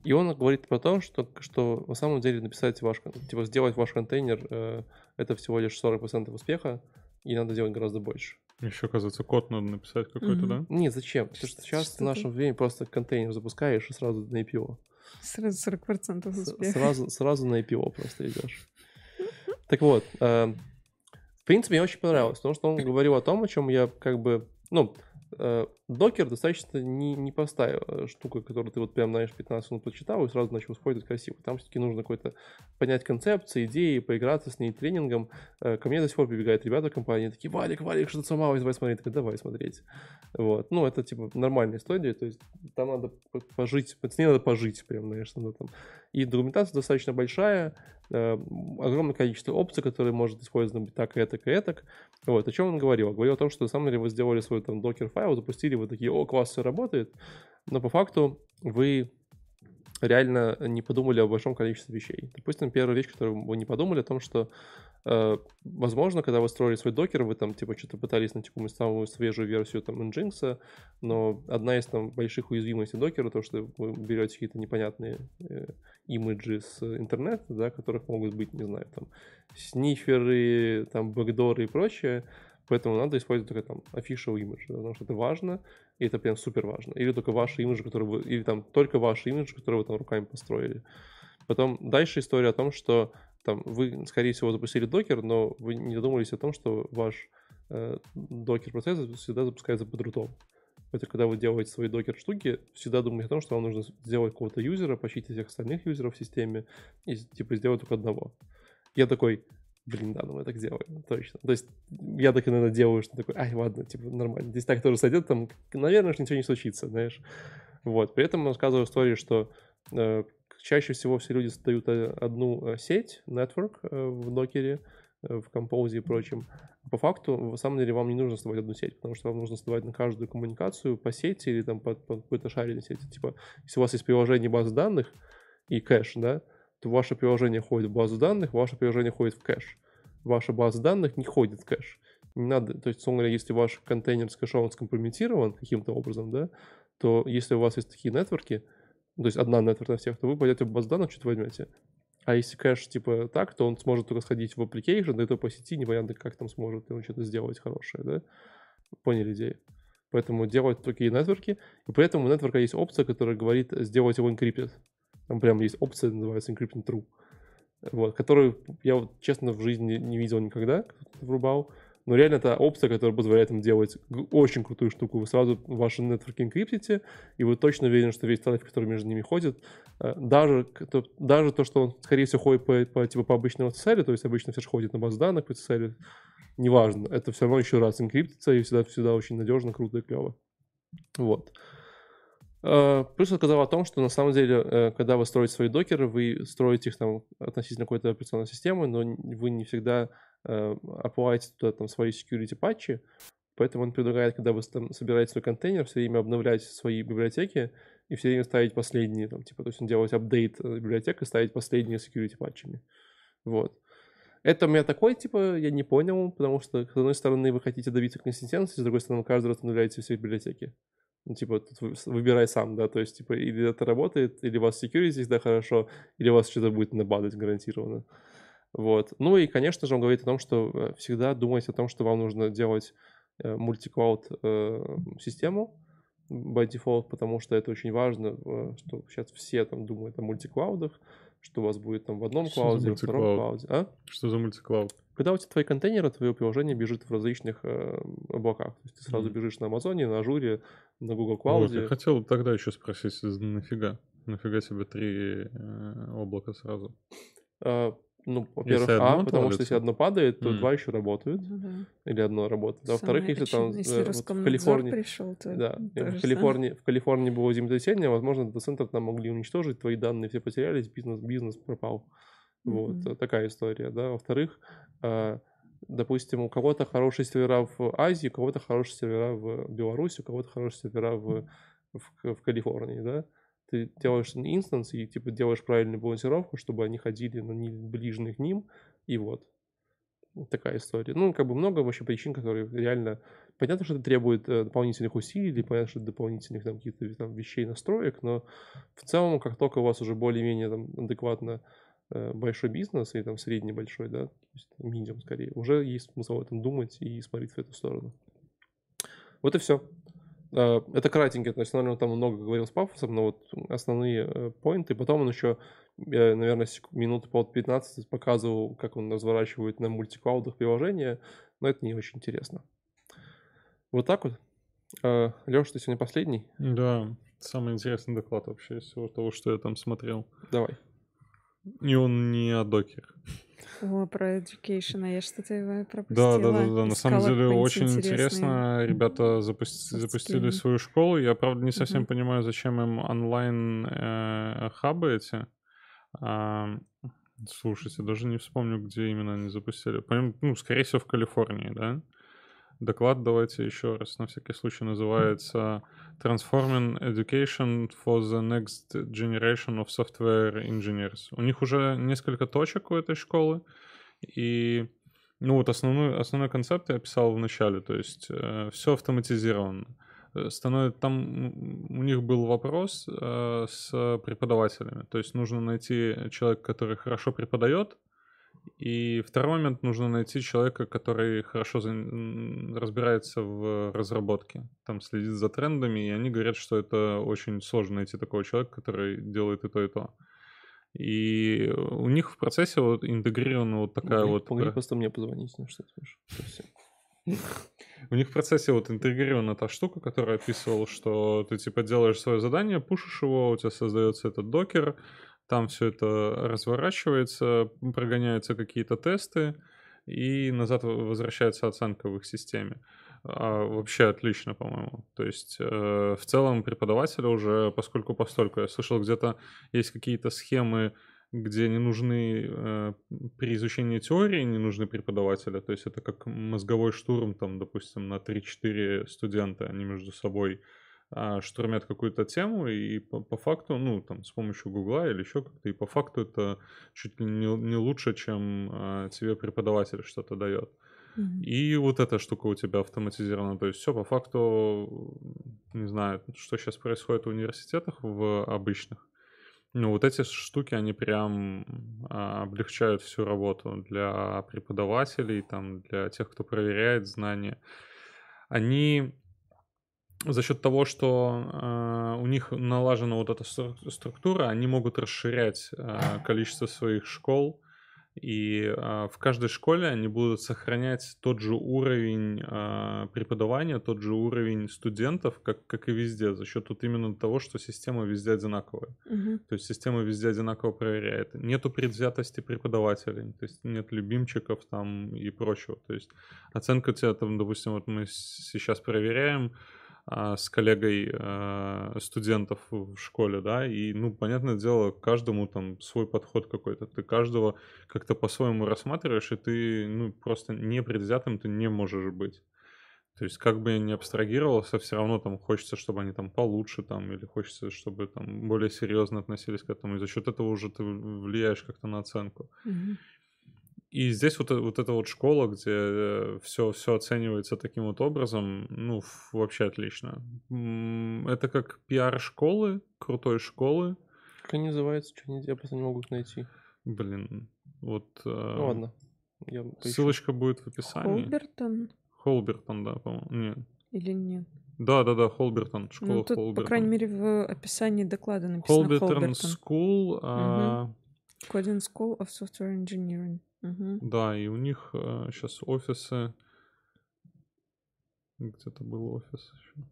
Speaker 1: и он говорит про то, что, что на самом деле написать ваш, типа сделать ваш контейнер, э, это всего лишь 40% успеха, и надо делать гораздо больше.
Speaker 2: Еще, оказывается, код надо написать какой-то, mm-hmm. да?
Speaker 1: Нет, зачем? Потому что сейчас что в нашем времени просто контейнер запускаешь и сразу на IPO.
Speaker 3: Сразу 40% успеха.
Speaker 1: Сразу, сразу на IPO просто идешь. Так вот, э, в принципе, мне очень понравилось, потому что он говорил о том, о чем я как бы, ну, докер достаточно не, непростая э, штука, которую ты вот прям, знаешь, 15 минут почитал и сразу начал использовать красиво. Там все-таки нужно какой-то понять концепции, идеи, поиграться с ней тренингом. Э, ко мне до сих пор прибегают ребята компании, такие, Валик, Валик, что-то сломалось, давай смотреть. Такой, давай смотреть. Вот. Ну, это, типа, нормальная история, то есть там надо пожить, с ней надо пожить прям, знаешь, надо там. И документация достаточно большая, Э, огромное количество опций, которые может использовать так, и так, и так. Вот, о чем он говорил? Говорил о том, что на самом деле вы сделали свой там докер файл, запустили, вы такие, о, класс, все работает, но по факту вы реально не подумали о большом количестве вещей. Допустим, первая вещь, которую вы не подумали, о том, что Э, возможно, когда вы строили свой докер, вы там типа что-то пытались найти какую-нибудь самую свежую версию там Nginx, но одна из там больших уязвимостей докера, то, что вы берете какие-то непонятные э, имиджи с интернета, да, которых могут быть, не знаю, там сниферы, там бэкдоры и прочее, поэтому надо использовать только там official image, да, потому что это важно, и это прям супер важно. Или только ваши имиджи, которые вы, или там только ваши имиджи, которые вы там руками построили. Потом дальше история о том, что там вы, скорее всего, запустили докер, но вы не задумывались о том, что ваш э, докер-процесс всегда запускается под рутом. Это когда вы делаете свои докер-штуки, всегда думайте о том, что вам нужно сделать какого-то юзера, почистить всех остальных юзеров в системе и типа сделать только одного. Я такой, блин, да, ну мы так делаем, точно. То есть я так иногда делаю, что такой, ай, ладно, типа нормально. Здесь так тоже сойдет, там, наверное, ничего не случится, знаешь. Вот, при этом рассказываю историю, что э, чаще всего все люди создают э, одну э, сеть, network э, в докере, в композе и прочем. По факту, в самом деле, вам не нужно создавать одну сеть, потому что вам нужно создавать на каждую коммуникацию по сети или там по, по какой-то шаренной сети. Типа, если у вас есть приложение базы данных и кэш, да, то ваше приложение ходит в базу данных, ваше приложение ходит в кэш. Ваша база данных не ходит в кэш. Не надо, то есть, условно говоря, если ваш контейнер с кэшом скомпрометирован каким-то образом, да, то если у вас есть такие нетворки, то есть одна network на всех, то вы пойдете в баз данных, что-то возьмете. А если кэш типа так, то он сможет только сходить в application, да и то по сети непонятно, как там сможет он что-то сделать хорошее, да? Поняли идею? Поэтому делать такие нетворки, и при этом у нетворка есть опция, которая говорит сделать его encrypted. Там прям есть опция, называется encrypting true. Вот, которую я вот, честно в жизни не видел никогда, врубал. Но реально это опция, которая позволяет им делать очень крутую штуку. Вы сразу ваши нетворки инкриптите, и вы точно уверены, что весь трафик, который между ними ходит, э, даже, то, даже то, что он, скорее всего, ходит по, по, типа, по обычному SSL, то есть обычно все же ходит на базу данных по SSL, неважно, это все равно еще раз инкриптится, и всегда, всегда очень надежно, круто и клево. Вот. Uh, плюс сказал о том, что на самом деле, uh, когда вы строите свои докеры, вы строите их там относительно какой-то операционной системы, но вы не всегда э, оплатить туда там свои security патчи, поэтому он предлагает, когда вы там собираете свой контейнер, все время обновлять свои библиотеки и все время ставить последние, там, типа, то есть делать апдейт э, библиотек и ставить последние security патчами. Вот. Это у меня такой, типа, я не понял, потому что, с одной стороны, вы хотите добиться консистенции, с другой стороны, каждый раз обновляете все библиотеки. Ну, типа, тут выбирай сам, да, то есть, типа, или это работает, или у вас security всегда хорошо, или у вас что-то будет набадать гарантированно. Вот. Ну и, конечно же, он говорит о том, что э, всегда думайте о том, что вам нужно делать э, мультиклауд э, систему by default, потому что это очень важно, что сейчас все там думают о multi-cloud ах, что у вас будет там в одном что cloud е, в втором клауде. А?
Speaker 2: Что за multi-cloud?
Speaker 1: когда у тебя твои контейнеры, твое приложение бежит в различных э, облаках. То есть ты сразу mm. бежишь на Амазоне, на Azure, на Google Cloud. Вот,
Speaker 2: я хотел тогда еще спросить, нафига? Нафига тебе три э, облака сразу?
Speaker 1: Ну, во-первых, а, потому что если одно падает, то mm. два еще работают. Ну, да. Или одно работает. А во-вторых, если там если вот в Калифорнии...
Speaker 3: пришел, то
Speaker 1: да, в Калифорнии, в Калифорнии было землетрясение, возможно, дата-центр там могли уничтожить, твои данные все потерялись, бизнес, бизнес пропал. Mm-hmm. Вот, такая история, да. Во-вторых, а, допустим, у кого-то хорошие сервера в Азии, у кого-то хорошие сервера в Беларуси, у кого-то хорошие сервера в, в, в Калифорнии, да ты делаешь инстанс и типа делаешь правильную балансировку, чтобы они ходили на ближних к ним, и вот. Такая история. Ну, как бы много вообще причин, которые реально... Понятно, что это требует э, дополнительных усилий, понятно, что дополнительных там каких-то там вещей, настроек, но в целом, как только у вас уже более-менее там адекватно э, большой бизнес, и там средний большой, да, то есть минимум скорее, уже есть смысл об этом думать и смотреть в эту сторону. Вот и все. Э, это кратенько, то есть, наверное, там много говорил с пафосом, но вот основные э, поинты. Потом он еще, э, наверное, минуты по 15 показывал, как он разворачивает на мультиклаудах приложения, но это не очень интересно. Вот так вот. Леша, ты сегодня последний?
Speaker 2: Да, самый интересный доклад вообще из всего того, что я там смотрел.
Speaker 1: Давай.
Speaker 2: И он не о докер.
Speaker 3: О, про education, а я что-то его пропустила.
Speaker 2: Да, да, да, да. На самом деле очень интересно. Ребята запусти, запустили свою школу. Я, правда, не совсем uh-huh. понимаю, зачем им онлайн-хабы э, эти. А, слушайте, даже не вспомню, где именно они запустили. По ну, скорее всего, в Калифорнии, да? Доклад давайте еще раз на всякий случай называется Transforming Education for the Next Generation of Software Engineers. У них уже несколько точек у этой школы, и ну вот основной, основной концепт я описал в начале, то есть э, все автоматизировано. Э, становится, там у них был вопрос э, с преподавателями, то есть нужно найти человека, который хорошо преподает, и второй момент, нужно найти человека, который хорошо за... разбирается в разработке, там следит за трендами, и они говорят, что это очень сложно найти такого человека, который делает и то, и то. И у них в процессе вот интегрирована вот такая
Speaker 1: могли,
Speaker 2: вот...
Speaker 1: Могли просто мне позвонить, ну что
Speaker 2: ты У них в процессе вот интегрирована та штука, которая описывала, что ты типа делаешь свое задание, пушишь его, у тебя создается этот докер, там все это разворачивается, прогоняются какие-то тесты, и назад возвращается оценка в их системе. А, вообще отлично, по-моему. То есть э, в целом преподавателя уже поскольку постольку. Я слышал, где-то есть какие-то схемы, где не нужны э, при изучении теории не нужны преподавателя. То есть это как мозговой штурм, там, допустим, на 3-4 студента, они между собой а, штурмят какую-то тему, и по, по факту, ну, там, с помощью Гугла или еще как-то, и по факту это чуть ли не, не лучше, чем а, тебе преподаватель что-то дает. Mm-hmm. И вот эта штука у тебя автоматизирована. То есть все по факту, не знаю, что сейчас происходит в университетах в обычных. Ну, вот эти штуки, они прям а, облегчают всю работу для преподавателей, там, для тех, кто проверяет знания. Они за счет того, что э, у них налажена вот эта структура, они могут расширять э, количество своих школ, и э, в каждой школе они будут сохранять тот же уровень э, преподавания, тот же уровень студентов, как, как и везде, за счет вот именно того, что система везде одинаковая.
Speaker 3: Угу.
Speaker 2: То есть система везде одинаково проверяет. Нету предвзятости преподавателей, то есть нет любимчиков там и прочего. То есть оценка тебя там, допустим, вот мы сейчас проверяем, с коллегой э, студентов в школе, да, и, ну, понятное дело, каждому там свой подход какой-то, ты каждого как-то по-своему рассматриваешь, и ты, ну, просто непредвзятым ты не можешь быть. То есть, как бы я ни абстрагировался, все равно там хочется, чтобы они там получше там, или хочется, чтобы там более серьезно относились к этому, и за счет этого уже ты влияешь как-то на оценку.
Speaker 3: Mm-hmm.
Speaker 2: И здесь вот, вот эта вот школа, где все, все оценивается таким вот образом, ну, вообще отлично. Это как пиар-школы, крутой школы.
Speaker 1: Как они называются? Что они, я просто не могу их найти.
Speaker 2: Блин, вот...
Speaker 1: Э, ну ладно.
Speaker 2: Я ссылочка будет в описании.
Speaker 3: Холбертон?
Speaker 2: Холбертон, да, по-моему. Нет.
Speaker 3: Или нет?
Speaker 2: Да, да, да, Холбертон, школа ну, тут,
Speaker 3: Холбертон. По крайней мере, в описании доклада написано
Speaker 2: Холбертон. Холбертон School, угу.
Speaker 3: Coding School of Software Engineering. Мгм.
Speaker 2: Да, и у них сейчас офисы. Где-то был офис еще.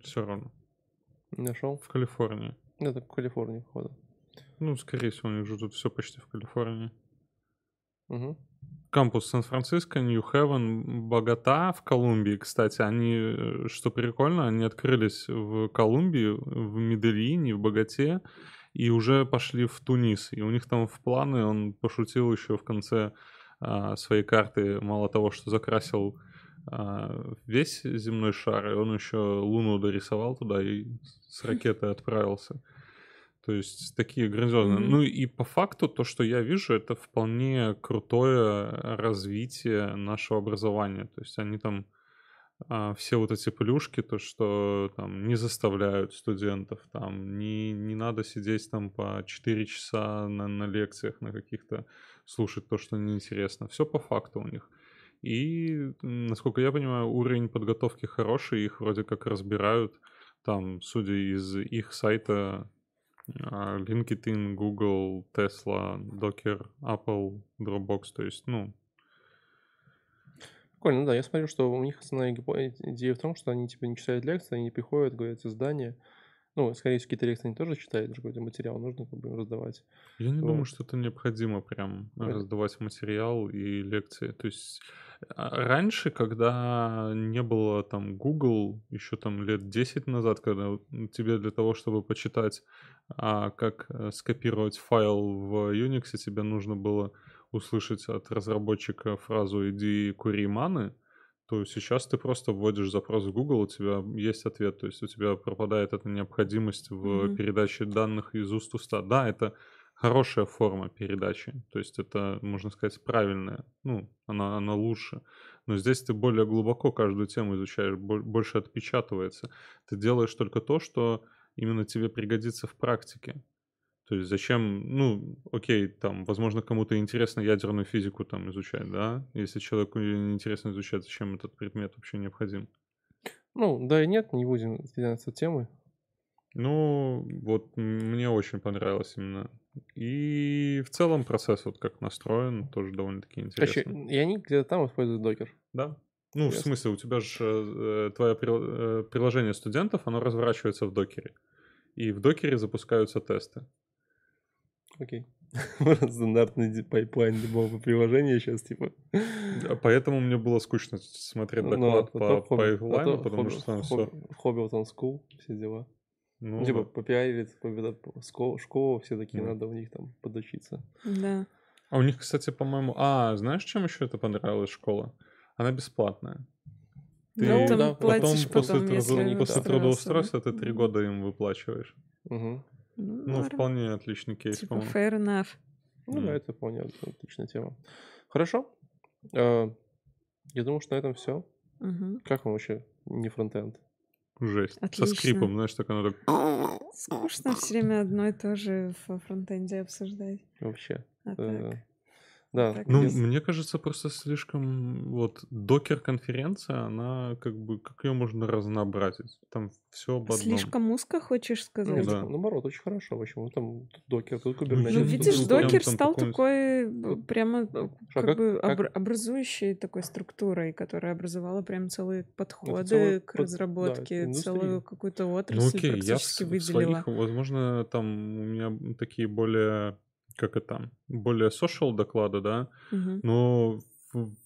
Speaker 2: Все равно.
Speaker 1: Нашел?
Speaker 2: В Калифорнии.
Speaker 1: Это в Калифорнии, походу.
Speaker 2: Ну, скорее всего, у них же тут все почти в Калифорнии.
Speaker 1: Угу.
Speaker 2: Кампус Сан-Франциско, Нью-Хевен, Богата в Колумбии, кстати, они, э, что прикольно, они открылись в Колумбии, в Медельине, в Богате, и уже пошли в Тунис. И у них там в планы, он пошутил еще в конце а, своей карты, мало того, что закрасил а, весь земной шар, и он еще Луну дорисовал туда и с ракетой отправился. То есть такие грандиозные. Mm-hmm. Ну и по факту то, что я вижу, это вполне крутое развитие нашего образования. То есть они там а, все вот эти плюшки, то, что там не заставляют студентов, там не, не надо сидеть там по 4 часа на, на лекциях, на каких-то слушать то, что неинтересно. Все по факту у них. И, насколько я понимаю, уровень подготовки хороший, их вроде как разбирают. Там, судя из их сайта, LinkedIn, Google, Tesla, Docker, Apple, Dropbox, то есть, ну...
Speaker 1: Прикольно, ну да, я смотрю, что у них основная идея в том, что они типа не читают лекции, они приходят, говорят, издания, ну, скорее всего, какие-то лекции они тоже читают, какой-то материал нужно как бы раздавать.
Speaker 2: Я не вот. думаю, что это необходимо прям это... раздавать материал и лекции. То есть а, раньше, когда не было там Google, еще там лет 10 назад, когда тебе для того, чтобы почитать, а, как э, скопировать файл в Unix, тебе нужно было услышать от разработчика фразу «иди кури маны», то сейчас ты просто вводишь запрос в Google, у тебя есть ответ, то есть у тебя пропадает эта необходимость в mm-hmm. передаче данных из уст уста. Да, это хорошая форма передачи. То есть это, можно сказать, правильная. Ну, она, она лучше. Но здесь ты более глубоко каждую тему изучаешь, больше отпечатывается. Ты делаешь только то, что именно тебе пригодится в практике. То есть зачем, ну, окей, там, возможно, кому-то интересно ядерную физику там изучать, да? Если человеку не интересно изучать, зачем этот предмет вообще необходим?
Speaker 1: Ну, да и нет, не будем заниматься темой.
Speaker 2: Ну, вот мне очень понравилось именно и в целом процесс вот как настроен, тоже довольно-таки интересно.
Speaker 1: Короче, и они где-то там используют Docker?
Speaker 2: Да. Ну, Интересно. в смысле, у тебя же э, твое э, приложение студентов, оно разворачивается в Docker е. И в Docker е запускаются тесты.
Speaker 1: Окей. Стандартный pipeline любого приложения сейчас, типа.
Speaker 2: Поэтому мне было скучно смотреть ну, доклад ну, по pipeline у, потому что там все...
Speaker 1: Hobbiton School, все дела. Ну, типа, да. попиарить, школу, школу, все такие, да. надо у них там подучиться.
Speaker 3: Да.
Speaker 2: А у них, кстати, по-моему... А, знаешь, чем еще это понравилась школа? Она бесплатная.
Speaker 3: Ты ну, там да, потом,
Speaker 2: после, потом, если после трудоустройства ты три года им выплачиваешь.
Speaker 1: Угу.
Speaker 2: Ну, ну вполне отличный кейс,
Speaker 3: типа по-моему. fair enough.
Speaker 1: Ну, mm. да, это вполне отличная тема. Хорошо. Uh, я думаю, что на этом все.
Speaker 3: Угу.
Speaker 1: Как вам вообще не фронтенд?
Speaker 2: Жесть. Отлично. Со скрипом, знаешь, так оно так...
Speaker 3: Скучно все время одно и то же во фронтенде обсуждать.
Speaker 1: Вообще.
Speaker 3: А э, так.
Speaker 1: Да.
Speaker 2: Так, ну, без... мне кажется, просто слишком вот докер-конференция, она как бы, как ее можно разнообразить? Там все об одном.
Speaker 3: Слишком узко, хочешь сказать?
Speaker 1: Ну, да. Наоборот, очень хорошо. Почему? Там докер, тут кубернетис.
Speaker 3: Ну, видишь, докер стал такой э, прямо как, как бы как? образующей такой структурой, которая образовала прям целые подходы целый к под... разработке, да, целую какую-то отрасль ну, окей, практически я в, выделила.
Speaker 2: В своих, возможно, там у меня такие более как это, более social доклады, да,
Speaker 3: угу.
Speaker 2: но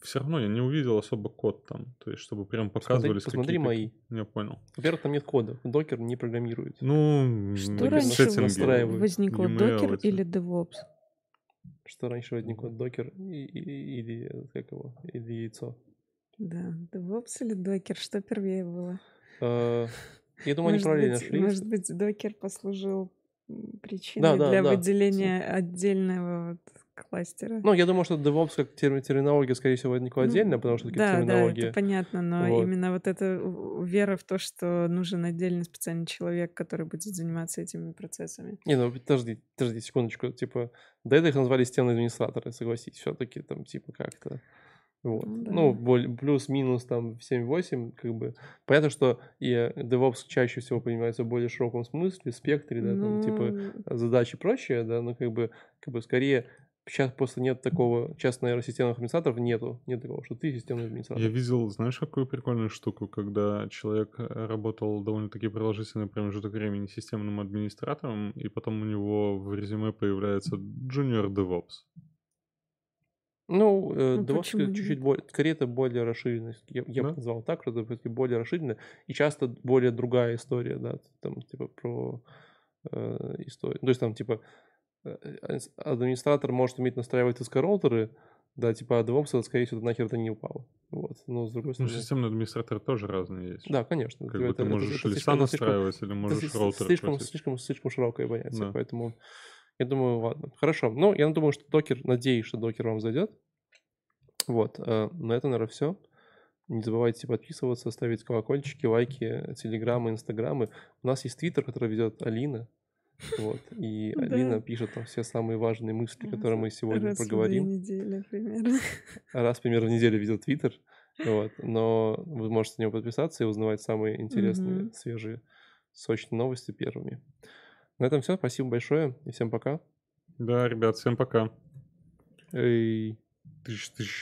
Speaker 2: все равно я не увидел особо код там, то есть чтобы прям показывались
Speaker 1: Посмотри, посмотри мои.
Speaker 2: Я понял.
Speaker 1: Во-первых, там нет кода, докер не программирует.
Speaker 2: Ну,
Speaker 3: что раньше возникло, докер или DevOps?
Speaker 1: Что раньше возникло, докер или как его, или яйцо?
Speaker 3: Да, DevOps или докер, что первее было?
Speaker 1: А, я думаю, они правильно нашли.
Speaker 3: Может быть, докер послужил причиной да, да, для да. выделения отдельного вот кластера.
Speaker 1: Ну, я думаю, что DevOps как терминология, скорее всего, возникла отдельно, потому что
Speaker 3: да,
Speaker 1: терминология...
Speaker 3: Да, это понятно, но вот. именно вот эта вера в то, что нужен отдельный специальный человек, который будет заниматься этими процессами.
Speaker 1: Не, ну подожди, подожди секундочку, типа, до этого их назвали системные администраторы, согласись, все-таки там типа как-то... Вот.
Speaker 3: Ну да.
Speaker 1: Ну, боль- плюс-минус там 7-8, как бы. Понятно, что и DevOps чаще всего понимается в более широком смысле, спектре, да, там, типа,
Speaker 3: Ну,
Speaker 1: задачи и прочее, да, но как бы, как бы скорее сейчас просто нет такого, сейчас, наверное, системных администраторов нету, нет такого, что ты системный администратор.
Speaker 2: Я видел, знаешь, какую прикольную штуку, когда человек э, работал довольно-таки продолжительный промежуток времени системным администратором, и потом у него в резюме появляется Junior DevOps.
Speaker 1: Ну, э,
Speaker 3: Ну, почему
Speaker 1: чуть-чуть более, скорее это более расширенный, я, я бы назвал так, что это всё-таки более расширенная и часто более другая история, да, там, типа, про э, историю. То есть там, типа, э, э, администратор может уметь настраивать СК-роутеры, да, типа, а DevOps, это, скорее всего, нахер это не упало. Вот, но с другой
Speaker 2: Ну,
Speaker 1: стороны...
Speaker 2: системные администраторы тоже разные есть.
Speaker 1: Да, конечно.
Speaker 2: Как бы
Speaker 1: это-
Speaker 2: ты
Speaker 1: это-
Speaker 2: можешь
Speaker 1: это
Speaker 2: леса
Speaker 1: это слишком-
Speaker 2: настраивать или
Speaker 1: это
Speaker 2: можешь
Speaker 1: слишком-
Speaker 2: роутер
Speaker 1: слишком, слишком, слишком широкое понятие,
Speaker 2: Да.
Speaker 1: поэтому я думаю, ладно. Хорошо. Ну, я думаю, что докер, надеюсь, что докер вам зайдет. Вот, э, на это, наверное, все. Не забывайте подписываться, ставить колокольчики, лайки, телеграммы, инстаграмы. У нас есть твиттер, который ведет Алина. Вот, и. Алина пишет там все самые важные мысли, которые мы сегодня
Speaker 3: раз в
Speaker 1: проговорим.
Speaker 3: недели примерно.
Speaker 1: Раз примерно в неделю ведет твиттер. Вот, но вы можете на него подписаться и узнавать самые интересные, свежие, сочные новости первыми. На этом все. Спасибо большое и всем пока.
Speaker 2: Да, ребят, всем пока.
Speaker 1: Эй.
Speaker 2: Тысяч, тысяч.